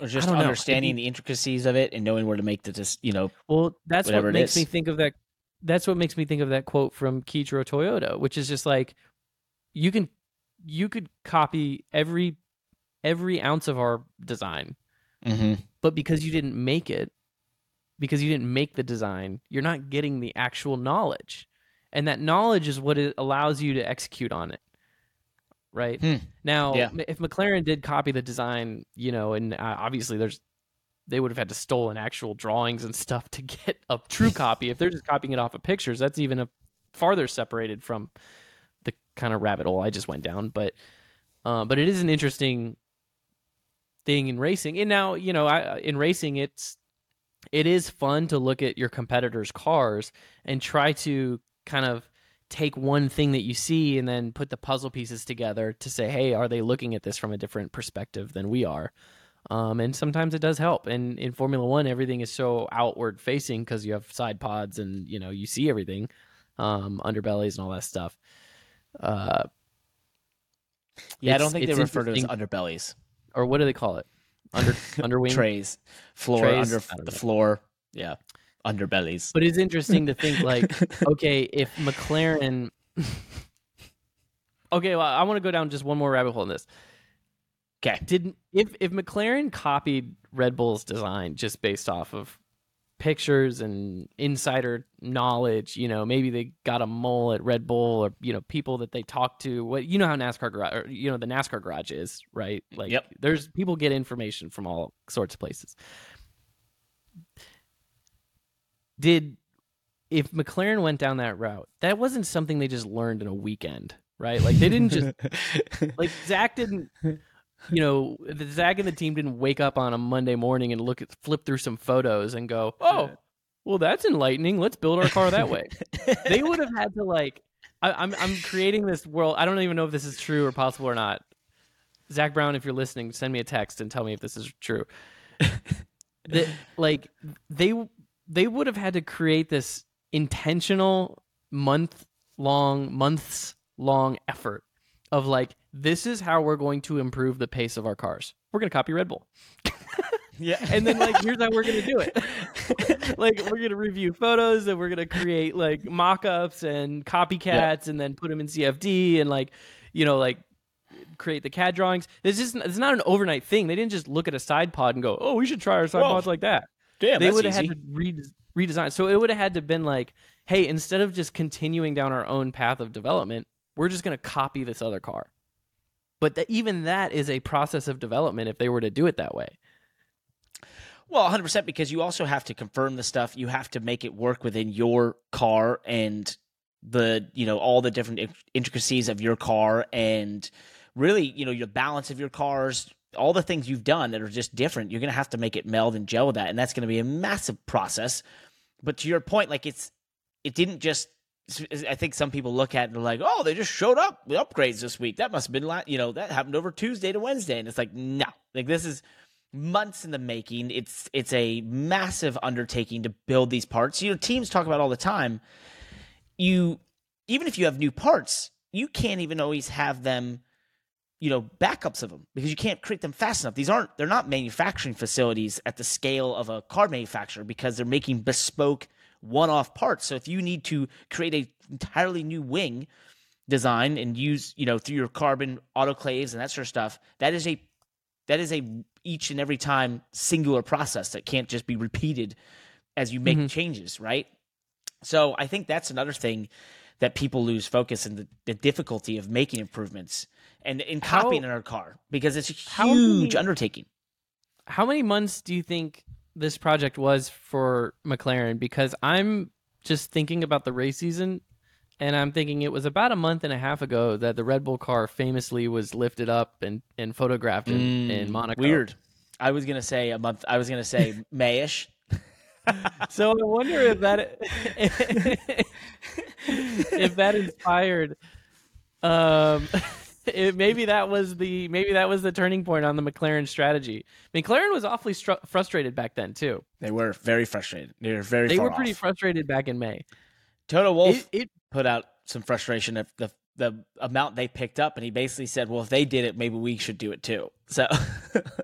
or just know. understanding It'd the intricacies of it and knowing where to make the just you know well, that's what makes is. me think of that. That's what makes me think of that quote from Kiichiro Toyota, which is just like you can you could copy every every ounce of our design, mm-hmm. but because you didn't make it, because you didn't make the design, you're not getting the actual knowledge. And that knowledge is what it allows you to execute on it. Right? Hmm. Now, Yeah. if McLaren did copy the design, you know, and uh, obviously there's they would have had to stolen actual drawings and stuff to get a true copy. If they're just copying it off of pictures, that's even a farther separated from the kind of rabbit hole I just went down. But uh, but it is an interesting thing in racing. And now, you know, I, in racing, it's it is fun to look at your competitors' cars and try to kind of take one thing that you see and then put the puzzle pieces together to say, hey, are they looking at this from a different perspective than we are? Um, and sometimes it does help. And in Formula One, everything is so outward facing because you have side pods and you know you see everything, um, underbellies and all that stuff. Uh, yeah I don't think they refer to it as underbellies or what do they call it? Under under underwing. trays floor Trays? under the know. floor yeah underbellies But it's interesting to think like, okay, if McLaren. okay, well, I want to go down just one more rabbit hole in this. okay Didn't if if McLaren copied Red Bull's design just based off of pictures and insider knowledge, you know, maybe they got a mole at Red Bull or you know people that they talk to. What you know how NASCAR garage, or, you know, the NASCAR garage is right. Like, Yep. there's people get information from all sorts of places. Did if McLaren went down that route, that wasn't something they just learned in a weekend, right? Like they didn't just like Zak didn't you know the Zak and the team didn't wake up on a Monday morning and look at flip through some photos and go, Oh, well that's enlightening. Let's build our car that way. they would have had to like I, I'm I'm creating this world. I don't even know if this is true or possible or not. Zak Brown, if you're listening, send me a text and tell me if this is true. that like they they would have had to create this intentional month long months long effort of like this is how we're going to improve the pace of our cars. We're going to copy Red Bull. yeah And then like here's how we're going to do it. like we're going to review photos and we're going to create like mock-ups and copycats and then put them in CFD and like you know like create the CAD drawings. It's just it's not an overnight thing. They didn't just look at a side pod and go, "Oh, we should try our side Whoa. pods like that." damn they would have had to re- redesign. So it would have had to been like, hey, instead of just continuing down our own path of development, we're just going to copy this other car. But that even that is a process of development if they were to do it that way. Well, 100% because you also have to confirm the stuff. You have to make it work within your car and the, you know, all the different intricacies of your car and really, you know, your balance of your cars, all the things you've done that are just different. You're going to have to make it meld and gel with that. And that's going to be a massive process. But to your point, like it's, it didn't just, I think some people look at it and like, oh, they just showed up with upgrades this week. That must have been, la- you know, that happened over Tuesday to Wednesday. And it's like, no, like this is, months in the making. It's it's a massive undertaking to build these parts. You know, teams talk about all the time. You even if you have new parts, you can't even always have them, you know, backups of them because you can't create them fast enough. These aren't they're not manufacturing facilities at the scale of a car manufacturer because they're making bespoke one-off parts. So if you need to create a entirely new wing design and use, you know, through your carbon autoclaves and that sort of stuff, that is a that is a each and every time singular process that can't just be repeated as you make Mhm. changes, right? So I think that's another thing that people lose focus in the, the difficulty of making improvements and in How- copying in our car because it's a how huge many- undertaking. How many months do you think this project was for McLaren? Because I'm just thinking about the race season, and I'm thinking it was about a month and a half ago that the Red Bull car famously was lifted up and, and photographed in, in Monaco. Mm, Weird. I was gonna say a month. I was gonna say Mayish. So I wonder if that if that inspired um it, maybe that was the maybe that was the turning point on the McLaren strategy. McLaren was awfully stru- frustrated back then too. They were very frustrated. They were very. They were pretty off. frustrated back in May. Toto Wolff It, it put out some frustration at the the amount they picked up, and he basically said, "Well, if they did it, maybe we should do it too." So,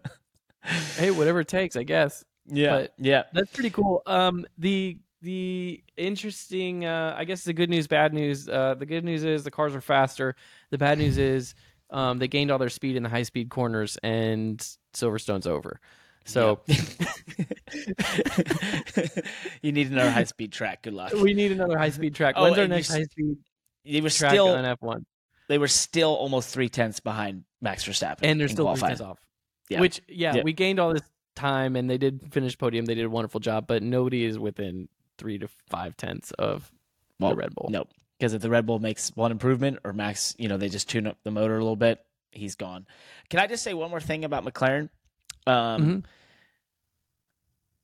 hey, whatever it takes, I guess. yeah, But- yeah, That's pretty cool. Um, the the interesting, uh, I guess the good news, bad news. Uh, the good news is the cars are faster. The bad news is um, they gained all their speed in the high speed corners, and Silverstone's over. So you need another high speed track. Good luck. we need another high speed track. Oh, When's our next high speed They were still on F one? they were still almost three tenths behind Max Verstappen, And they're still three tenths off. Yeah. Which yeah, Yeah. we gained all this time, and they did finish podium. They did a wonderful job, but nobody is within three to five tenths of Well, the Red Bull. Nope. Because if the Red Bull makes one improvement or Max, you know, they just tune up the motor a little bit, he's gone. Can I just say one more thing about McLaren? Um, Mhm.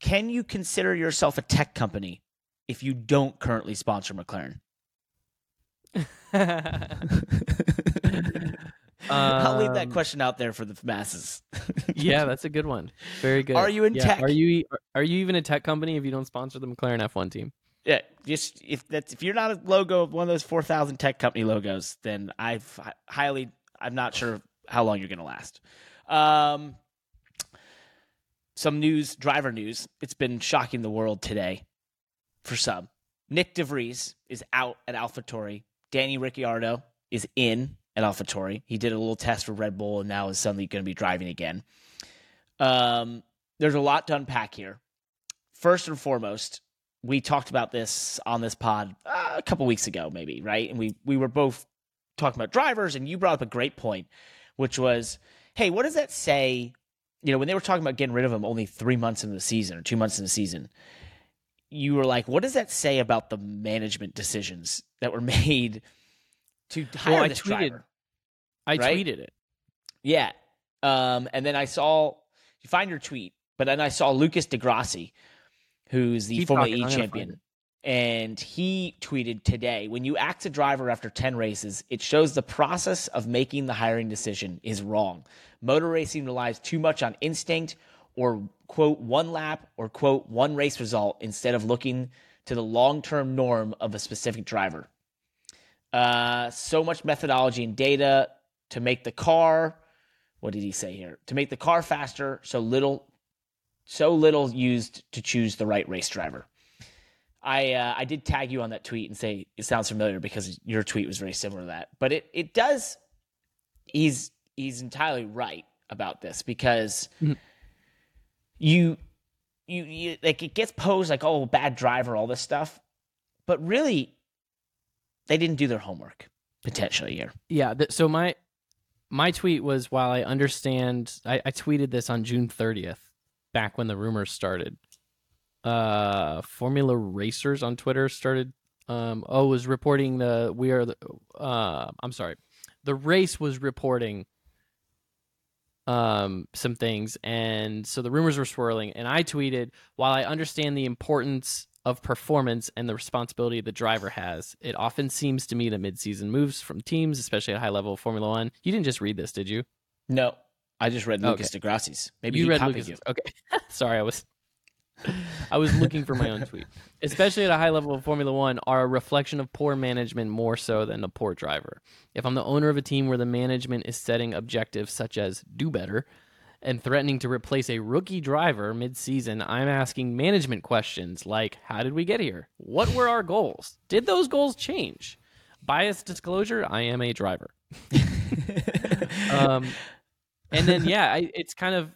Can you consider yourself a tech company if you don't currently sponsor McLaren? I'll leave that Um, question out there for the masses. Yeah, that's a good one. Very good. Are you in Yeah, tech? Are you are you even a tech company if you don't sponsor the McLaren F1 team? Yeah, just if that's if you're not a logo of one of those four thousand tech company logos, then I've highly I'm not sure how long you're going to last. Um, some news, driver news. It's been shocking the world today. For some, Nick DeVries is out at AlphaTauri. Danny Ricciardo is in at AlphaTauri. He did a little test for Red Bull and now is suddenly going to be driving again. Um, there's a lot to unpack here. First and foremost, we talked about this on this pod uh, a couple weeks ago, maybe, right? And we we were both talking about drivers, and you brought up a great point, which was, hey, what does that say? You know, when they were talking about getting rid of him only three months into the season or two months in the season, you were like, what does that say about the management decisions that were made to hire Well, I this tweeted- driver? I Right? tweeted it. Yeah. Um, and then I saw you find your tweet, but then I saw Lucas di Grassi, who's the Keep Formula E champion. And he tweeted today when you axe a driver after 10 races, it shows the process of making the hiring decision is wrong. Motor racing relies too much on instinct or, quote, one lap or, quote, one race result instead of looking to the long term norm of a specific driver. Uh, so much methodology and data to make the car what did he say here? To make the car faster, so little, so little used to choose the right race driver. I uh, I did tag you on that tweet and say it sounds familiar because your tweet was very similar to that. But it it does. He's he's entirely right about this because Mhm. you, you you like it gets posed like oh bad driver all this stuff, but really they didn't do their homework potentially here. Yeah. Th- so my my tweet was while I understand, I, I tweeted this on June 30th, back when the rumors started. Uh, Formula Racers on Twitter started. Um, oh, was reporting the we are the. Uh, I'm sorry, the race was reporting. Um, some things, and so the rumors were swirling, and I tweeted, while I understand the importance of performance and the responsibility the driver has. It often seems to me that midseason moves from teams, especially at high level of Formula One. You didn't just read this, did you? No, I just read Okay. Lucas di Grassi's. Maybe you read Lucas. you. Okay, sorry, I was. I was looking for my own tweet. Especially at a high level of Formula One, are a reflection of poor management more so than a poor driver. If I'm the owner of a team where the management is setting objectives such as do better and threatening to replace a rookie driver mid-season, I'm asking management questions like how did we get here? What were our goals? Did those goals change? Bias disclosure, I am a driver. um, and then yeah, I, it's kind of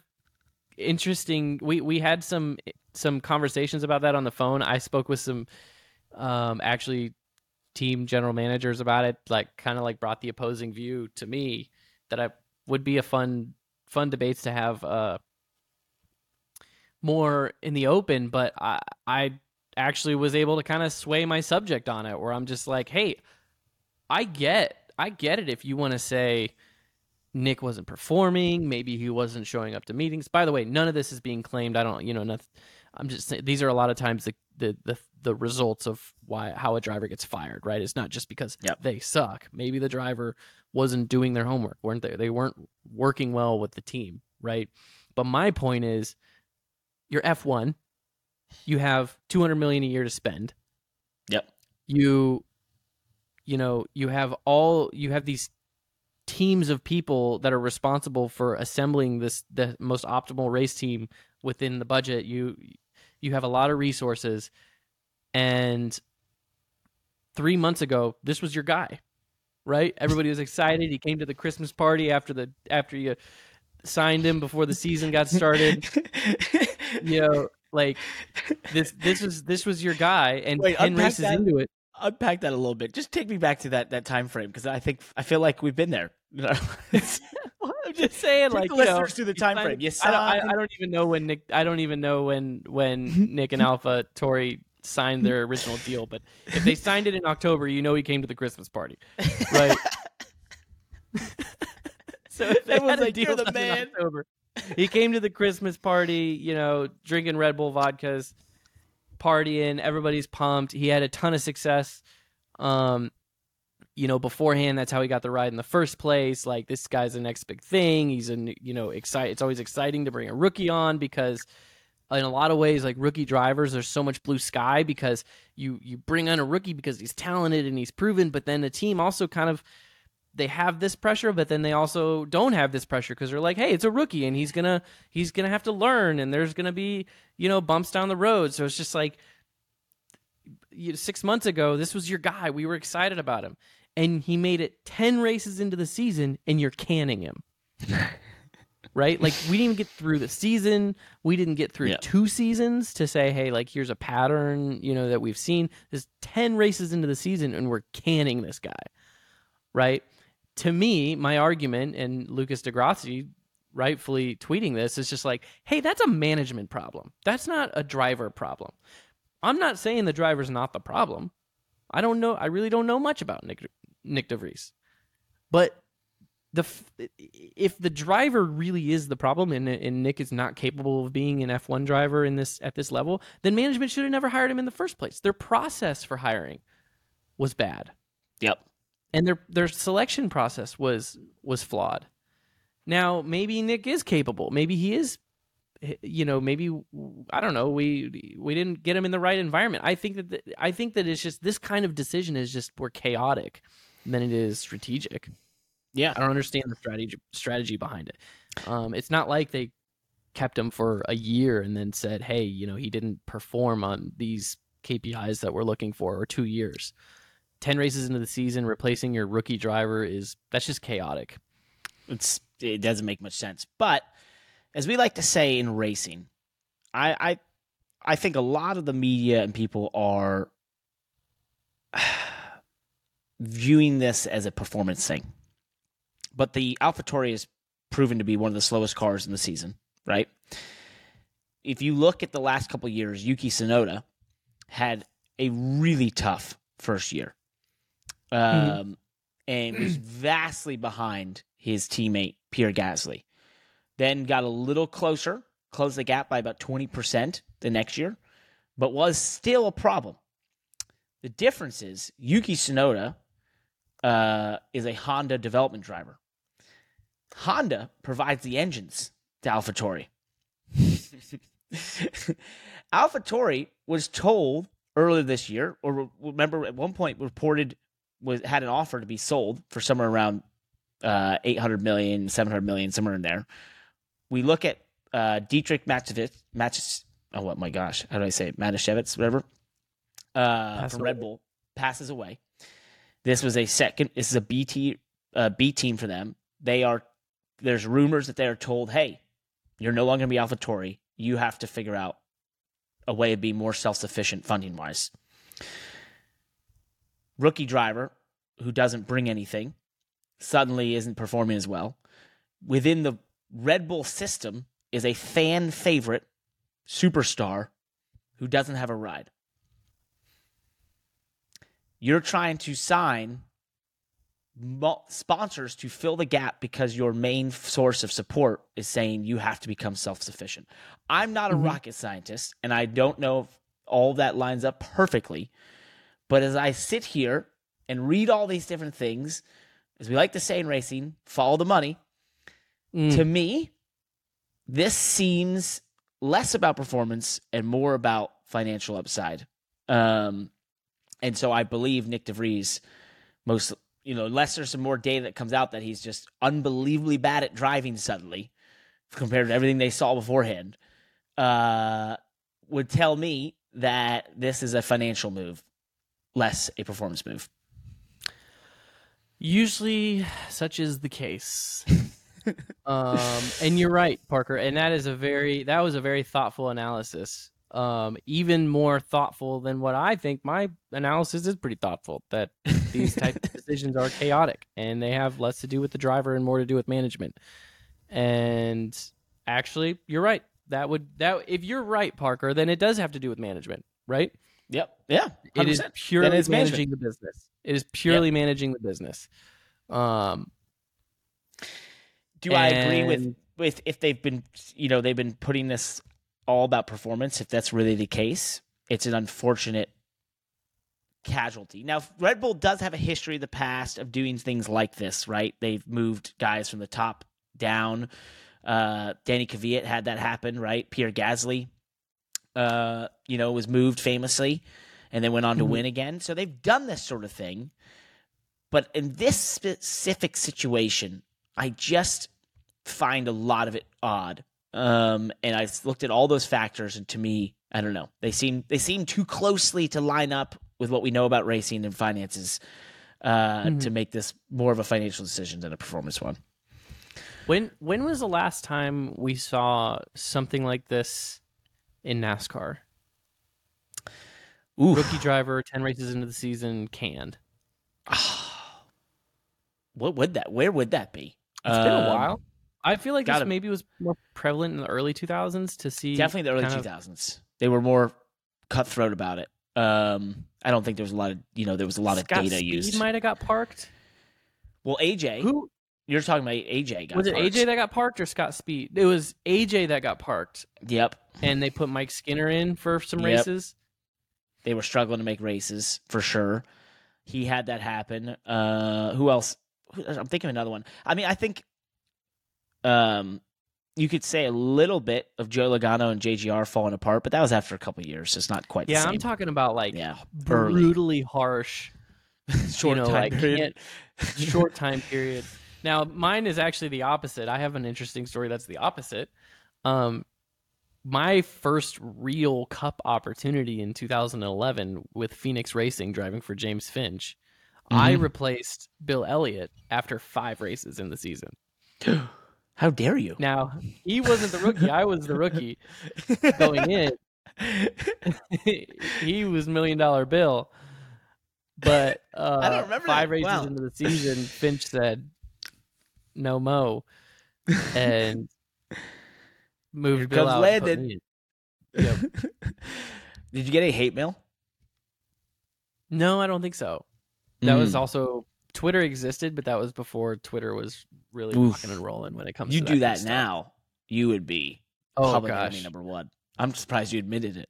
interesting. We we had some some conversations about that on the phone. I spoke with some um, actually team general managers about it. Like kind of like brought the opposing view to me that I would be a fun fun debates to have uh, more in the open. But I I actually was able to kind of sway my subject on it, where I'm just like, hey, I get I get it if you want to say Nick wasn't performing, maybe he wasn't showing up to meetings. By the way, none of this is being claimed. I don't, you know, nothing. I'm just saying these are a lot of times the the the, the results of why how a driver gets fired, right? It's not just because Yep. they suck. Maybe the driver wasn't doing their homework, weren't they? They weren't working well with the team, right? But my point is, you're F1. You have 200 million a year to spend. Yep. You you know, you have all you have these teams of people that are responsible for assembling this the most optimal race team within the budget. You you have a lot of resources and 3 months ago this was your guy. Right? Everybody was excited. He came to the Christmas party after the after you signed him before the season got started. you know, like this this was this was your guy and Wait, 10 races that. into it Unpack that a little bit. Just take me back to that that time frame because I think I feel like we've been there. You know? I'm just saying, Take like the you know, listeners through the time frame. You I don't, I, I don't even know when Nick. I don't even know when when Nick and Alpha Tori signed their original deal. But if they signed it in October, you know he came to the Christmas party, right? so if they Everyone's had a like, deal "You're the man." October, he came to the Christmas party. You know, drinking Red Bull vodkas, partying. Everybody's pumped. He had a ton of success. Um, you know, beforehand, that's how he got the ride in the first place. Like this guy's the next big thing. He's a you know excited. It's always exciting to bring a rookie on because in a lot of ways, like rookie drivers, there's so much blue sky because you you bring on a rookie because he's talented and he's proven, but then the team also kind of they have this pressure, but then they also don't have this pressure because they're like, hey, it's a rookie and he's gonna he's gonna have to learn and there's gonna be you know bumps down the road. So it's just like you, six months ago, this was your guy. We were excited about him, and he made it ten races into the season, and you're canning him. right? Like we didn't even get through the season. We didn't get through Yeah. two seasons to say, hey, like here's a pattern, you know, that we've seen. There's ten races into the season, and we're canning this guy. Right? To me, my argument, and Lucas di Grassi rightfully tweeting this, is just like, hey, that's a management problem. That's not a driver problem. I'm not saying the driver's not the problem. I don't know. I really don't know much about Nick Nick DeVries, but the if the driver really is the problem and, and Nick is not capable of being an F1 driver in this at this level, then management should have never hired him in the first place. Their process for hiring was bad, Yep. and their their selection process was was flawed. Now maybe Nick is capable. Maybe he is you know maybe i don't know we we didn't get him in the right environment i think that the, i think that it's just this kind of decision is just more chaotic than it is strategic Yeah. i don't understand the strategy strategy behind it um it's not like they kept him for a year and then said hey you know he didn't perform on these kpis that we're looking for or 2 years 10 races into the season replacing your rookie driver is that's just chaotic It's it doesn't make much sense. But as we like to say in racing, I I I think a lot of the media and people are viewing this as a performance thing. But the AlphaTauri has proven to be one of the slowest cars in the season, right? If you look at the last couple of years, Yuki Tsunoda had a really tough first year. Um, and was vastly behind his teammate Pierre Gasly. Then got a little closer, closed the gap by about 20% the next year, but was still a problem. The difference is Yuki Tsunoda uh, is a Honda development driver. Honda provides the engines to AlphaTauri. AlphaTauri was told earlier this year, or remember at one point reported was had an offer to be sold for somewhere around uh, 800 million, 700 million, somewhere in there. We look at uh, Dietrich Matchevitz, Match, oh what my gosh, how do I say it? Matashevitz, whatever, uh, from away. Red Bull, passes away. This was a second. This is a B team, uh, B team for them. They are. There's rumors that they are told, "Hey, you're no longer going to be AlphaTauri. You have to figure out a way to be more self sufficient funding wise." Rookie driver who doesn't bring anything suddenly isn't performing as well. Within the Red Bull system is a fan favorite superstar who doesn't have a ride. You're trying to sign sponsors to fill the gap because your main source of support is saying you have to become self sufficient. I'm not a Mhm. rocket scientist, and I don't know if all that lines up perfectly. But as I sit here and read all these different things, as we like to say in racing, follow the money. Mm. To me, this seems less about performance and more about financial upside. Um, and so I believe Nick DeVries most you know, unless there's some more data that comes out that he's just unbelievably bad at driving suddenly compared to everything they saw beforehand, uh, would tell me that this is a financial move, less a performance move. Usually, such is the case. um, and you're right, Parker. And that is a very that was a very thoughtful analysis. Um, even more thoughtful than what I think my analysis is pretty thoughtful. That these type of decisions are chaotic and they have less to do with the driver and more to do with management. And actually, you're right. That would that if you're right, Parker, then it does have to do with management, right? Yep. Yeah. 100%. It is purely managing management. the business. It is purely managing the business. Um, Do I agree with with if they've been you know they've been putting this all about performance? If that's really the case, it's an unfortunate casualty. Now, Red Bull does have a history in the past of doing things like this, right? They've moved guys from the top down. Uh, Danny Kvyat had that happen, right? Pierre Gasly, uh, you know, was moved famously and then went on to Mhm. win again. So they've done this sort of thing. But in this specific situation, I just find a lot of it odd. Um, and I looked at all those factors, and to me, I don't know. They seem they seem too closely to line up with what we know about racing and finances uh, Mhm. to make this more of a financial decision than a performance one. when when was the last time we saw something like this in NASCAR? Ooh, Rookie driver, ten races into the season, canned. what would that? Where would that be? It's been a Um, while. I feel like this gotta- maybe was more prevalent in the early 2000s to see Definitely the early 2000s. of- They were more cutthroat about it. Um, I don't think there was a lot of you know there was a lot of data Speed used. might have got parked. Well, AJ, Who you're talking about AJ. Got was it? parked. AJ that got parked or Scott Speed? It was AJ that got parked, Yep, and they put Mike Skinner in for some Yep. races. they were struggling to make races for sure. He had that happen. Uh, who else? I'm thinking of another one. I mean, I think, um, you could say a little bit of Joe Logano and JGR falling apart, but that was after a couple years. So it's not quite the Yeah, same. I'm talking about like Yeah, early. brutally harsh, Short you know, time like period. short time period. Now, mine is actually the opposite. I have an interesting story that's the opposite. Um, my first real cup opportunity in 2011 with Phoenix Racing driving for James Finch, I Mhm. replaced Bill Elliott after five races in the season. How dare you? Now, he wasn't the rookie. I was the rookie going in. he was million dollar bill. But uh, I don't remember five that. races Wow. into the season, Finch said, "No mo," and moved Here Bill out. Landon. Yep. Did you get any hate mail? No, I don't think so. That was Mm. also Twitter existed, but that was before Twitter was really Oof. rocking and rolling when it comes. You to do that, that kind of stuff. now, you would be Oh public gosh, enemy number one. I'm surprised you admitted it.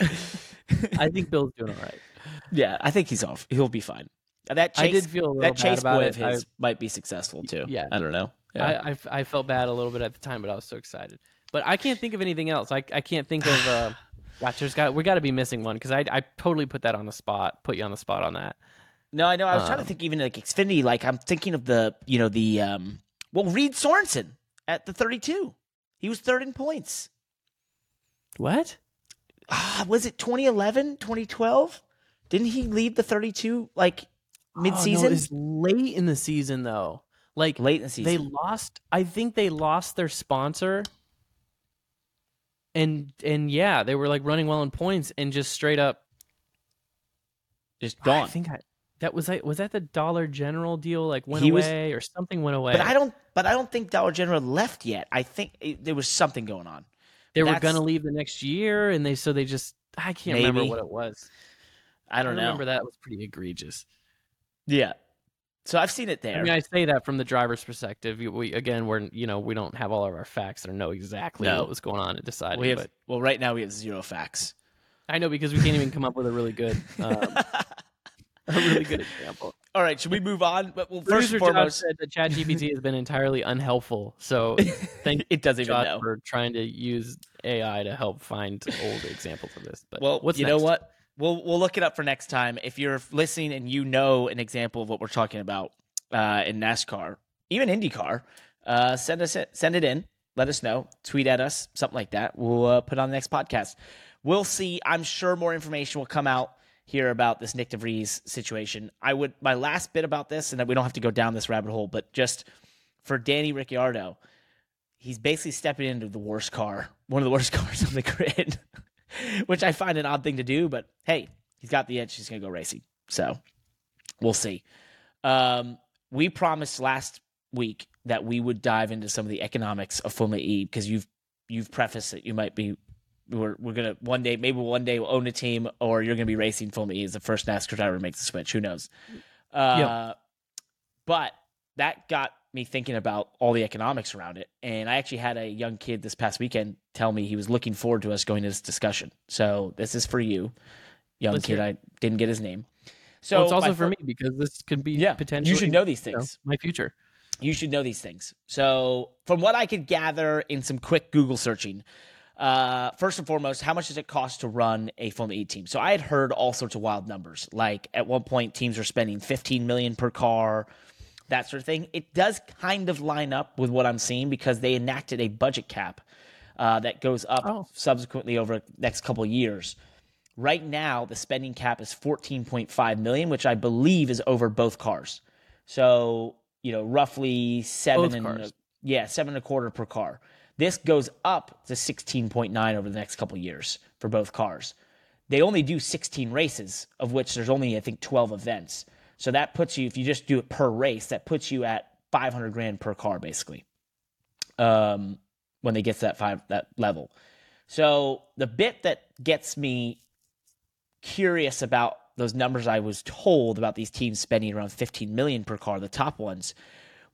I think Bill's doing all right. yeah, I think he's off. He'll be fine. That I chase, did feel a little that bad chase boy it. of I- his might be successful too. yeah. I don't know. Yeah. I, I, I felt bad a little bit at the time, but I was so excited. But I can't think of anything else. I, I can't think of. Uh, gosh, there's got we got to be missing one because I I totally put that on the spot. Put you on the spot on that. No, I know. I was trying to um, think even like Xfinity. Like I'm thinking of the you know the um well Reed Sorenson at the 32. He was third in points. What? Ah, was it 2011, 2012? Didn't he lead the 32 like mid Oh, no, it's late in the season though. Like Late in the season. they lost. I think they lost their sponsor. And and yeah, they were like running well in points and just straight up. just gone. I think I, that was like was that the Dollar General deal like went He was- away or something went away. But I don't. But I don't think Dollar General left yet. I think it, there was something going on. they were gonna leave the next year, and they so they just I can't remember what it was. I don't know. remember that was pretty egregious. Yeah. So I've seen it there. I mean, I say that from the driver's perspective. We again, we're you know we don't have all of our facts or know exactly No. what was going on and deciding. we have but well, right now we have zero facts. I know because we can't even come up with a really good, um, a really good example. All right, should we move on? Well, first Producer and foremost, said that ChatGPT has been entirely unhelpful. So thank it doesn't even know. for trying to use AI to help find old examples of this. But Well, what's you next? know what? we'll we'll look it up for next time. If you're listening and you know an example of what we're talking about uh, in NASCAR, even IndyCar, uh, send us it, send it in. Let us know. Tweet at us, something like that. We'll uh, put on the next podcast. We'll see. I'm sure more information will come out here about this Nick de Vries situation. I would my last bit about this, and that we don't have to go down this rabbit hole, but just for Danny Ricciardo, he's basically stepping into the worst car, one of the worst cars on the grid, which I find an odd thing to do. But hey, he's got the edge. He's going to go racing. So we'll see. Um, we promised last week that we would dive into some of the economics of Formula E because you've you've prefaced it. You might be we're we're gonna one day maybe one day we'll own a team or you're gonna be racing Formula E as the first NASCAR driver to make the switch. Who knows? Uh, Yep. But that got me thinking about all the economics around it. And I actually had a young kid this past weekend tell me he was looking forward to us going to this discussion. So this is for you, young Let's kid. I didn't get his name. So well, it's also for fir- me because this could be Yeah, potentially you should know these you know, things. my future. you should know these things. So, from what I could gather in some quick Google searching, uh, first and foremost, how much does it cost to run a Formula E team? So, I had heard all sorts of wild numbers. Like at one point, teams were spending 15 million per car, that sort of thing. It does kind of line up with what I'm seeing because they enacted a budget cap uh, that goes up Oh. subsequently over the next couple of years. Right now, the spending cap is 14.5 million, which I believe is over both cars. So, you know, roughly seven Both and a, yeah, seven and a quarter per car. This goes up to 16.9 over the next couple years for both cars. They only do 16 races, of which there's only I think 12 events. So that puts you, if you just do it per race, that puts you at 500 grand per car basically. Um, when they get to that five that level. So the bit that gets me curious about those numbers I was told about these teams spending around 15 million per car, the top ones,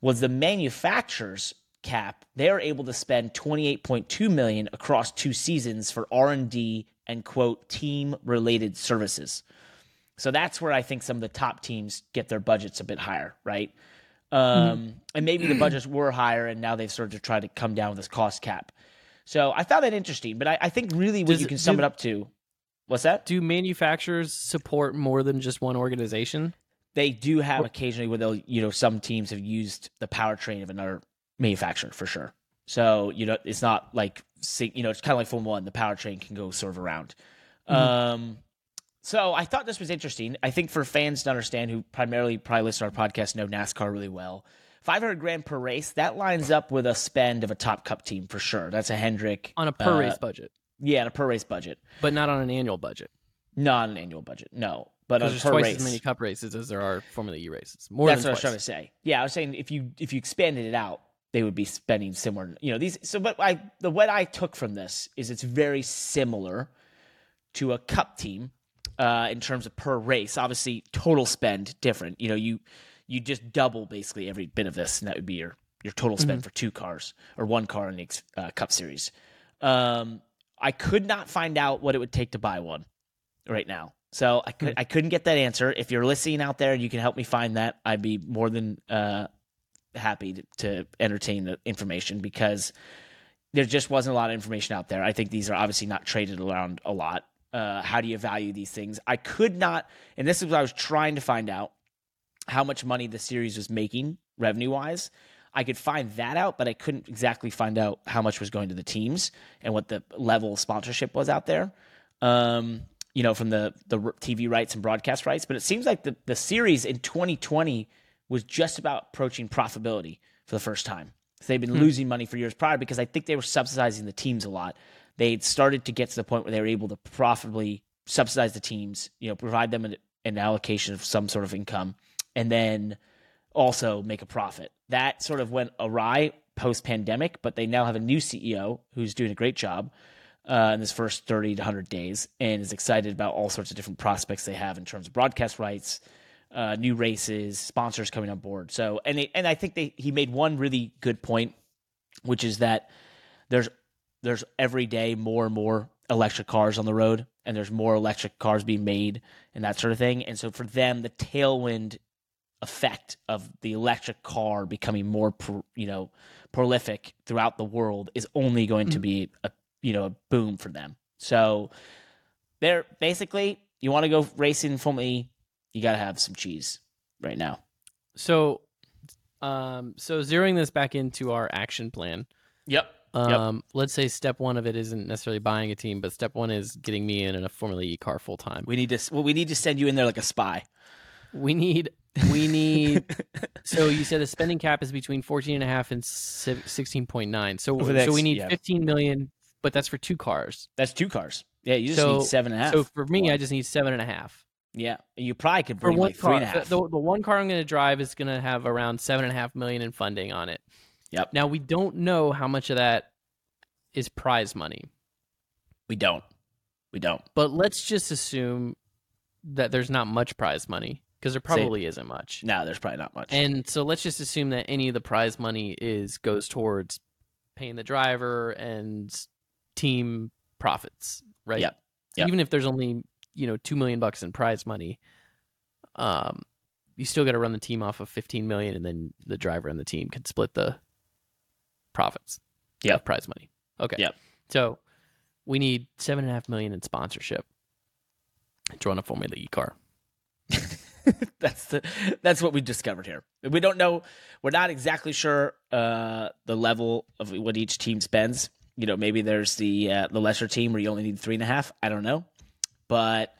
was the manufacturers cap. They are able to spend 28.2 million across two seasons for R&D and quote team related services. So that's where I think some of the top teams get their budgets a bit higher, right? Um, and maybe the budgets were higher, and now they've started to try to come down with this cost cap. So I found that interesting, but I, I think really what Does you can sum do- it up to, what's that? Do manufacturers support more than just one organization? They do have occasionally where they'll, you know, some teams have used the powertrain of another manufacturer for sure. So you know, it's not like you know, it's kind of like Formula One. The powertrain can go sort of around. Um, so I thought this was interesting. I think for fans to understand who primarily probably listen to our podcast know NASCAR really well. 500 grand per race, that lines up with a spend of a top cup team for sure. That's a Hendrick On a per uh, race budget, Yeah, on a per race budget. but not on an annual budget. Not an annual budget. No. But there's per twice race. as many cup races as there are Formula E races. More That's what I was trying to say. Yeah, I was saying if you if you expanded it out, they would be spending similar. You know these. So, but I the what I took from this is it's very similar to a cup team uh, in terms of per race. Obviously, total spend different. You know, you you just double basically every bit of this, and that would be your your total spend for two cars or one car in the uh, Cup Series. Um, I could not find out what it would take to buy one right now. So I could I couldn't get that answer. If you're listening out there and you can help me find that, I'd be more than uh, happy to, to entertain the information because there just wasn't a lot of information out there. I think these are obviously not traded around a lot. Uh, how do you value these things? I could not, and this is what I was trying to find out how much money the series was making revenue wise. I could find that out, but I couldn't exactly find out how much was going to the teams and what the level of sponsorship was out there. Um, you know, from the the TV rights and broadcast rights, but it seems like the the series in 2020 was just about approaching profitability for the first time. So they've been losing money for years prior because I think they were subsidizing the teams a lot. They'd started to get to the point where they were able to profitably subsidize the teams, you know, provide them an, an allocation of some sort of income, and then also make a profit. That sort of went awry post pandemic, but they now have a new CEO who's doing a great job uh, in his first 30 to 100 days and is excited about all sorts of different prospects they have in terms of broadcast rights, uh, new races, sponsors coming on board. So, and they, and I think they he made one really good point, which is that there's there's every day more and more electric cars on the road, and there's more electric cars being made and that sort of thing. And so for them, the tailwind effect of the electric car becoming more, pro, you know, prolific throughout the world is only going to be a you know a boom for them. So they're basically you want to go racing Formula E, you got to have some cheese right now. So, um, so zeroing this back into our action plan. Yep. Um, let's say step one of it isn't necessarily buying a team, but step one is getting me in in a Formula E car full time. We need to well, we need to send you in there like a spy. We need we need so you said the spending cap is between 14 and a half and 16.9 so Over the so we need yeah. 15 million but that's for two cars That's two cars. Yeah, you just So- need seven and a half. so for me One. i just need seven and a half yeah, you probably could bring one like three car and a half. the, the one car i'm going to drive is going to have around seven and a half million in funding on it Yep. now we don't know how much of that is prize money we don't. We don't. but let's just assume that there's not much prize money because there probably isn't much No, there's probably not much. And so let's just assume that any of the prize money is goes towards paying the driver and team profits, right? Yep. Yep. Even if there's only you know two million bucks in prize money, um, you still got to run the team off of fifteen million, and then the driver and the team can split the profits. Yeah, prize money. Okay. Yep. So we need seven and a half million in sponsorship to run a Formula E car. that's the that's what we discovered here. We don't know. We're not exactly sure uh, the level of what each team spends. You know, maybe there's the uh, the lesser team where you only need three and a half. I don't know, but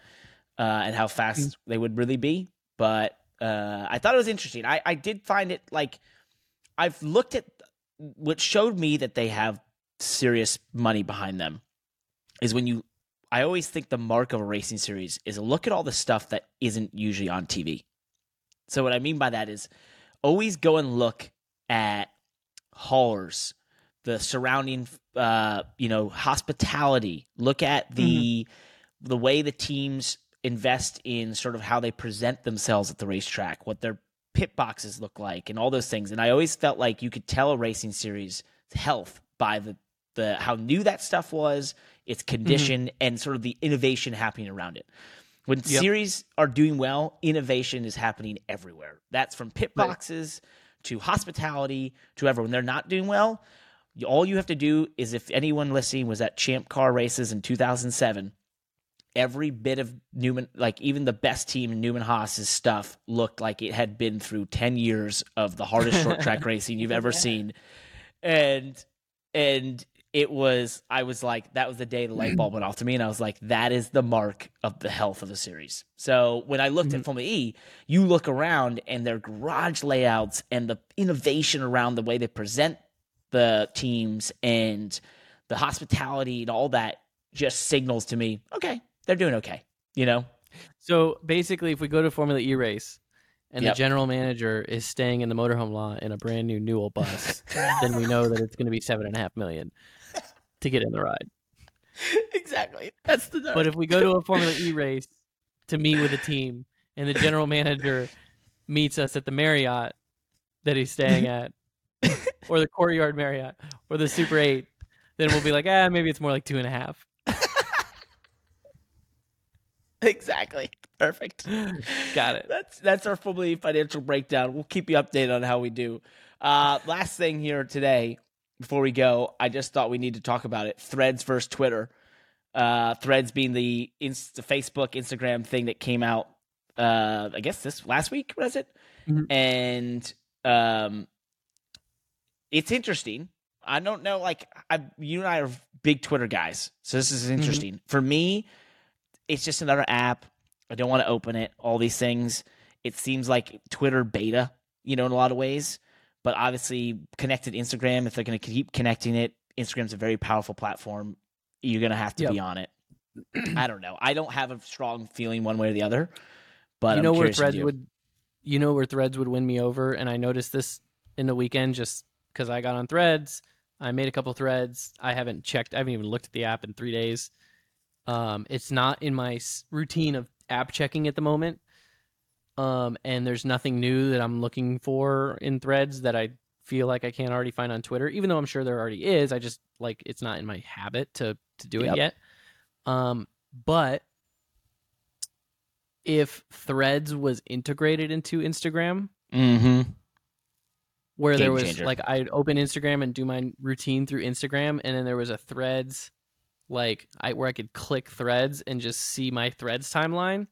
uh, and how fast they would really be. But uh, I thought it was interesting. I I did find it like I've looked at what showed me that they have serious money behind them is when you I always think the mark of a racing series is look at all the stuff that isn't usually on TV. So what I mean by that is always go and look at haulers, the surrounding uh, you know, hospitality. Look at the the way the teams invest in sort of how they present themselves at the racetrack, what their pit boxes look like and all those things. And I always felt like you could tell a racing series health by the the how new that stuff was, its mm-hmm. condition, and sort of the innovation happening around it. When Yep. series are doing well, innovation is happening everywhere. That's from pit Right. boxes to hospitality to everyone. When they're not doing well, all you have to do is if anyone listening was at Champ Car races in 2007, every bit of Newman, like even the best team in Newman Haas's stuff, looked like it had been through 10 years of the hardest short track racing you've ever seen. And, and, it was I was like that was the day the light bulb went off to me and I was like that is the mark of the health of a series. So when I looked at mm-hmm. Formula E, you look around and their garage layouts and the innovation around the way they present the teams and the hospitality and all that just signals to me, okay, they're doing okay. You know? So basically, if we go to a Formula E race and Yep. the general manager is staying in the motorhome lot in a brand new Newell bus, then we know that it's going to be seven and a half million to get in the ride. exactly. That's the But if we go to a Formula E race to meet with a team and the general manager meets us at the Marriott that he's staying at, or the Courtyard Marriott, or the Super 8, then we'll be like, ah, maybe it's more like two and a half. Exactly. Perfect. Got it. That's that's our fully financial breakdown. We'll keep you updated on how we do. Uh, last thing here today, before we go, I just thought we need to talk about it. Threads versus Twitter. Uh, Threads being the, inst- the Facebook, Instagram thing that came out. Uh, I guess this last week was it? Mhm. And um, it's interesting. I don't know. Like I, you and I are big Twitter guys, so this is interesting for me. It's just another app. I don't want to open it. All these things. It seems like Twitter beta, you know, in a lot of ways. But obviously, connected Instagram. If they're going to keep connecting it, Instagram's a very powerful platform. You're going to have to Yep. be on it. I don't know. I don't have a strong feeling one way or the other. But you know where threads would you know where threads would win me over and i noticed this in the weekend just because i got on threads i made a couple threads i haven't checked i haven't even looked at the app in three days um, it's not in my routine of app checking at the moment um, and there's nothing new that i'm looking for in threads that i feel like i can't already find on twitter even though i'm sure there already is i just like it's not in my habit to to do Yep. it yet um, but if threads was integrated into instagram Mm-hmm. where there was changer. like I'd open Instagram and do my routine through Instagram, and then there was a Threads like I where I could click threads and just see my threads timeline.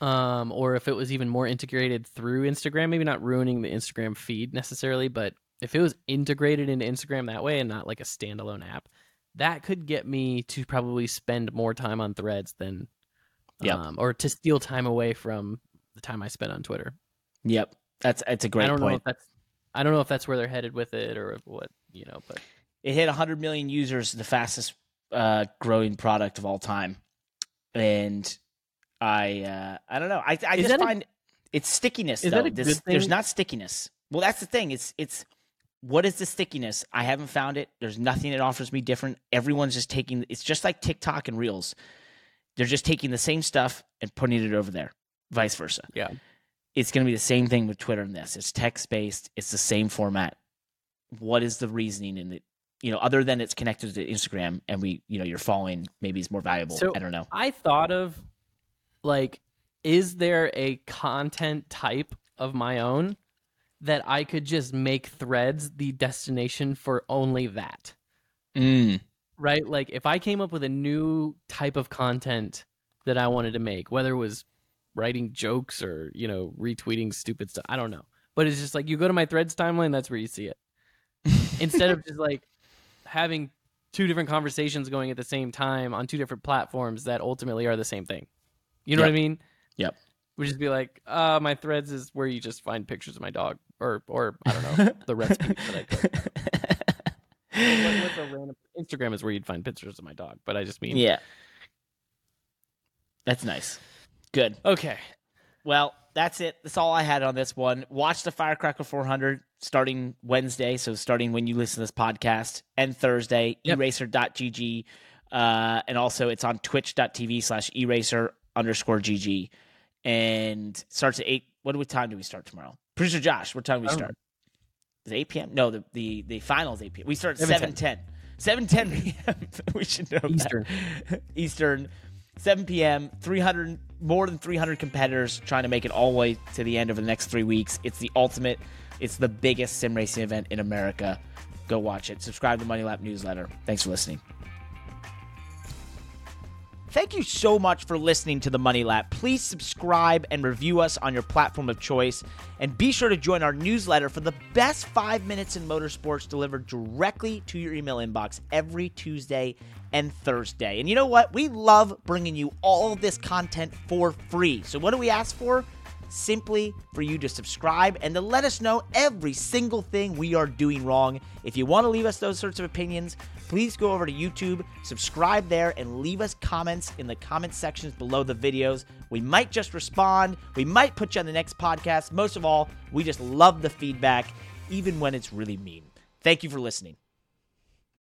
Um, or if it was even more integrated through Instagram, maybe not ruining the Instagram feed necessarily, but if it was integrated into Instagram that way and not like a standalone app, that could get me to probably spend more time on threads than Yep. um, or to steal time away from the time I spent on Twitter. Yep. That's that's a great I don't know if that's I don't know if that's where they're headed with it or what, you know, but It hit 100 million users, the fastest uh, growing product of all time, and I uh, I don't know. I I Is just that a- find it's stickiness. though. This- There's not stickiness. Well, that's the thing. It's it's what is the stickiness? I haven't found it. There's nothing that offers me different. Everyone's just taking. It's just like TikTok and Reels. They're just taking the same stuff and putting it over there. Vice versa. Yeah. It's going to be the same thing with Twitter and this. It's text based. It's the same format. What is the reasoning in it? You know, other than it's connected to Instagram and we, you know, you're following maybe is more valuable. So- I don't know. I thought of like, is there a content type of my own that I could just make threads the destination for only that? Mm. Right? Like, if I came up with a new type of content that I wanted to make, whether it was writing jokes or, you know, retweeting stupid stuff, I don't know. But it's just like you go to my threads timeline, that's where you see it. Instead of just like having two different conversations going at the same time on two different platforms that ultimately are the same thing. You know what I mean? Yep. Would just be like, uh, my threads is where you just find pictures of my dog, or or I don't know the recipes that I cook. What- what's a random Instagram is where you'd find pictures of my dog, but I just mean yeah. That's nice. Good. Okay, Well, that's it. That's all I had on this one. Watch the Firecracker 400 starting Wednesday. So starting when you listen to this podcast and Thursday, Yep. eraser.gg. Uh, and also it's on twitch.tv slash eraser underscore GG. And starts at 8. What what time do we start tomorrow? Producer Josh, what time do we start? Is it 8 p.m.? No, the, the, the final is 8 p.m. We start at 7:10. 7.10. 7.10 p.m. we should know that. Eastern. Eastern, 7 p.m. 300 more than 300 competitors trying to make it all the way to the end of the next three weeks. It's the ultimate. It's the biggest sim racing event in America. Go watch it. Subscribe to the Money Lap newsletter. Thanks for listening. Thank you so much for listening to the Money Lap. Please subscribe and review us on your platform of choice. And be sure to join our newsletter for the best five minutes in motorsports delivered directly to your email inbox every Tuesday and Thursday. And you know what? We love bringing you all this content for free. So, what do we ask for? Simply for you to subscribe and to let us know every single thing we are doing wrong. If you want to leave us those sorts of opinions, please go over to YouTube, subscribe there, and leave us comments in the comment sections below the videos. We might just respond, we might put you on the next podcast. Most of all, we just love the feedback, even when it's really mean. Thank you for listening.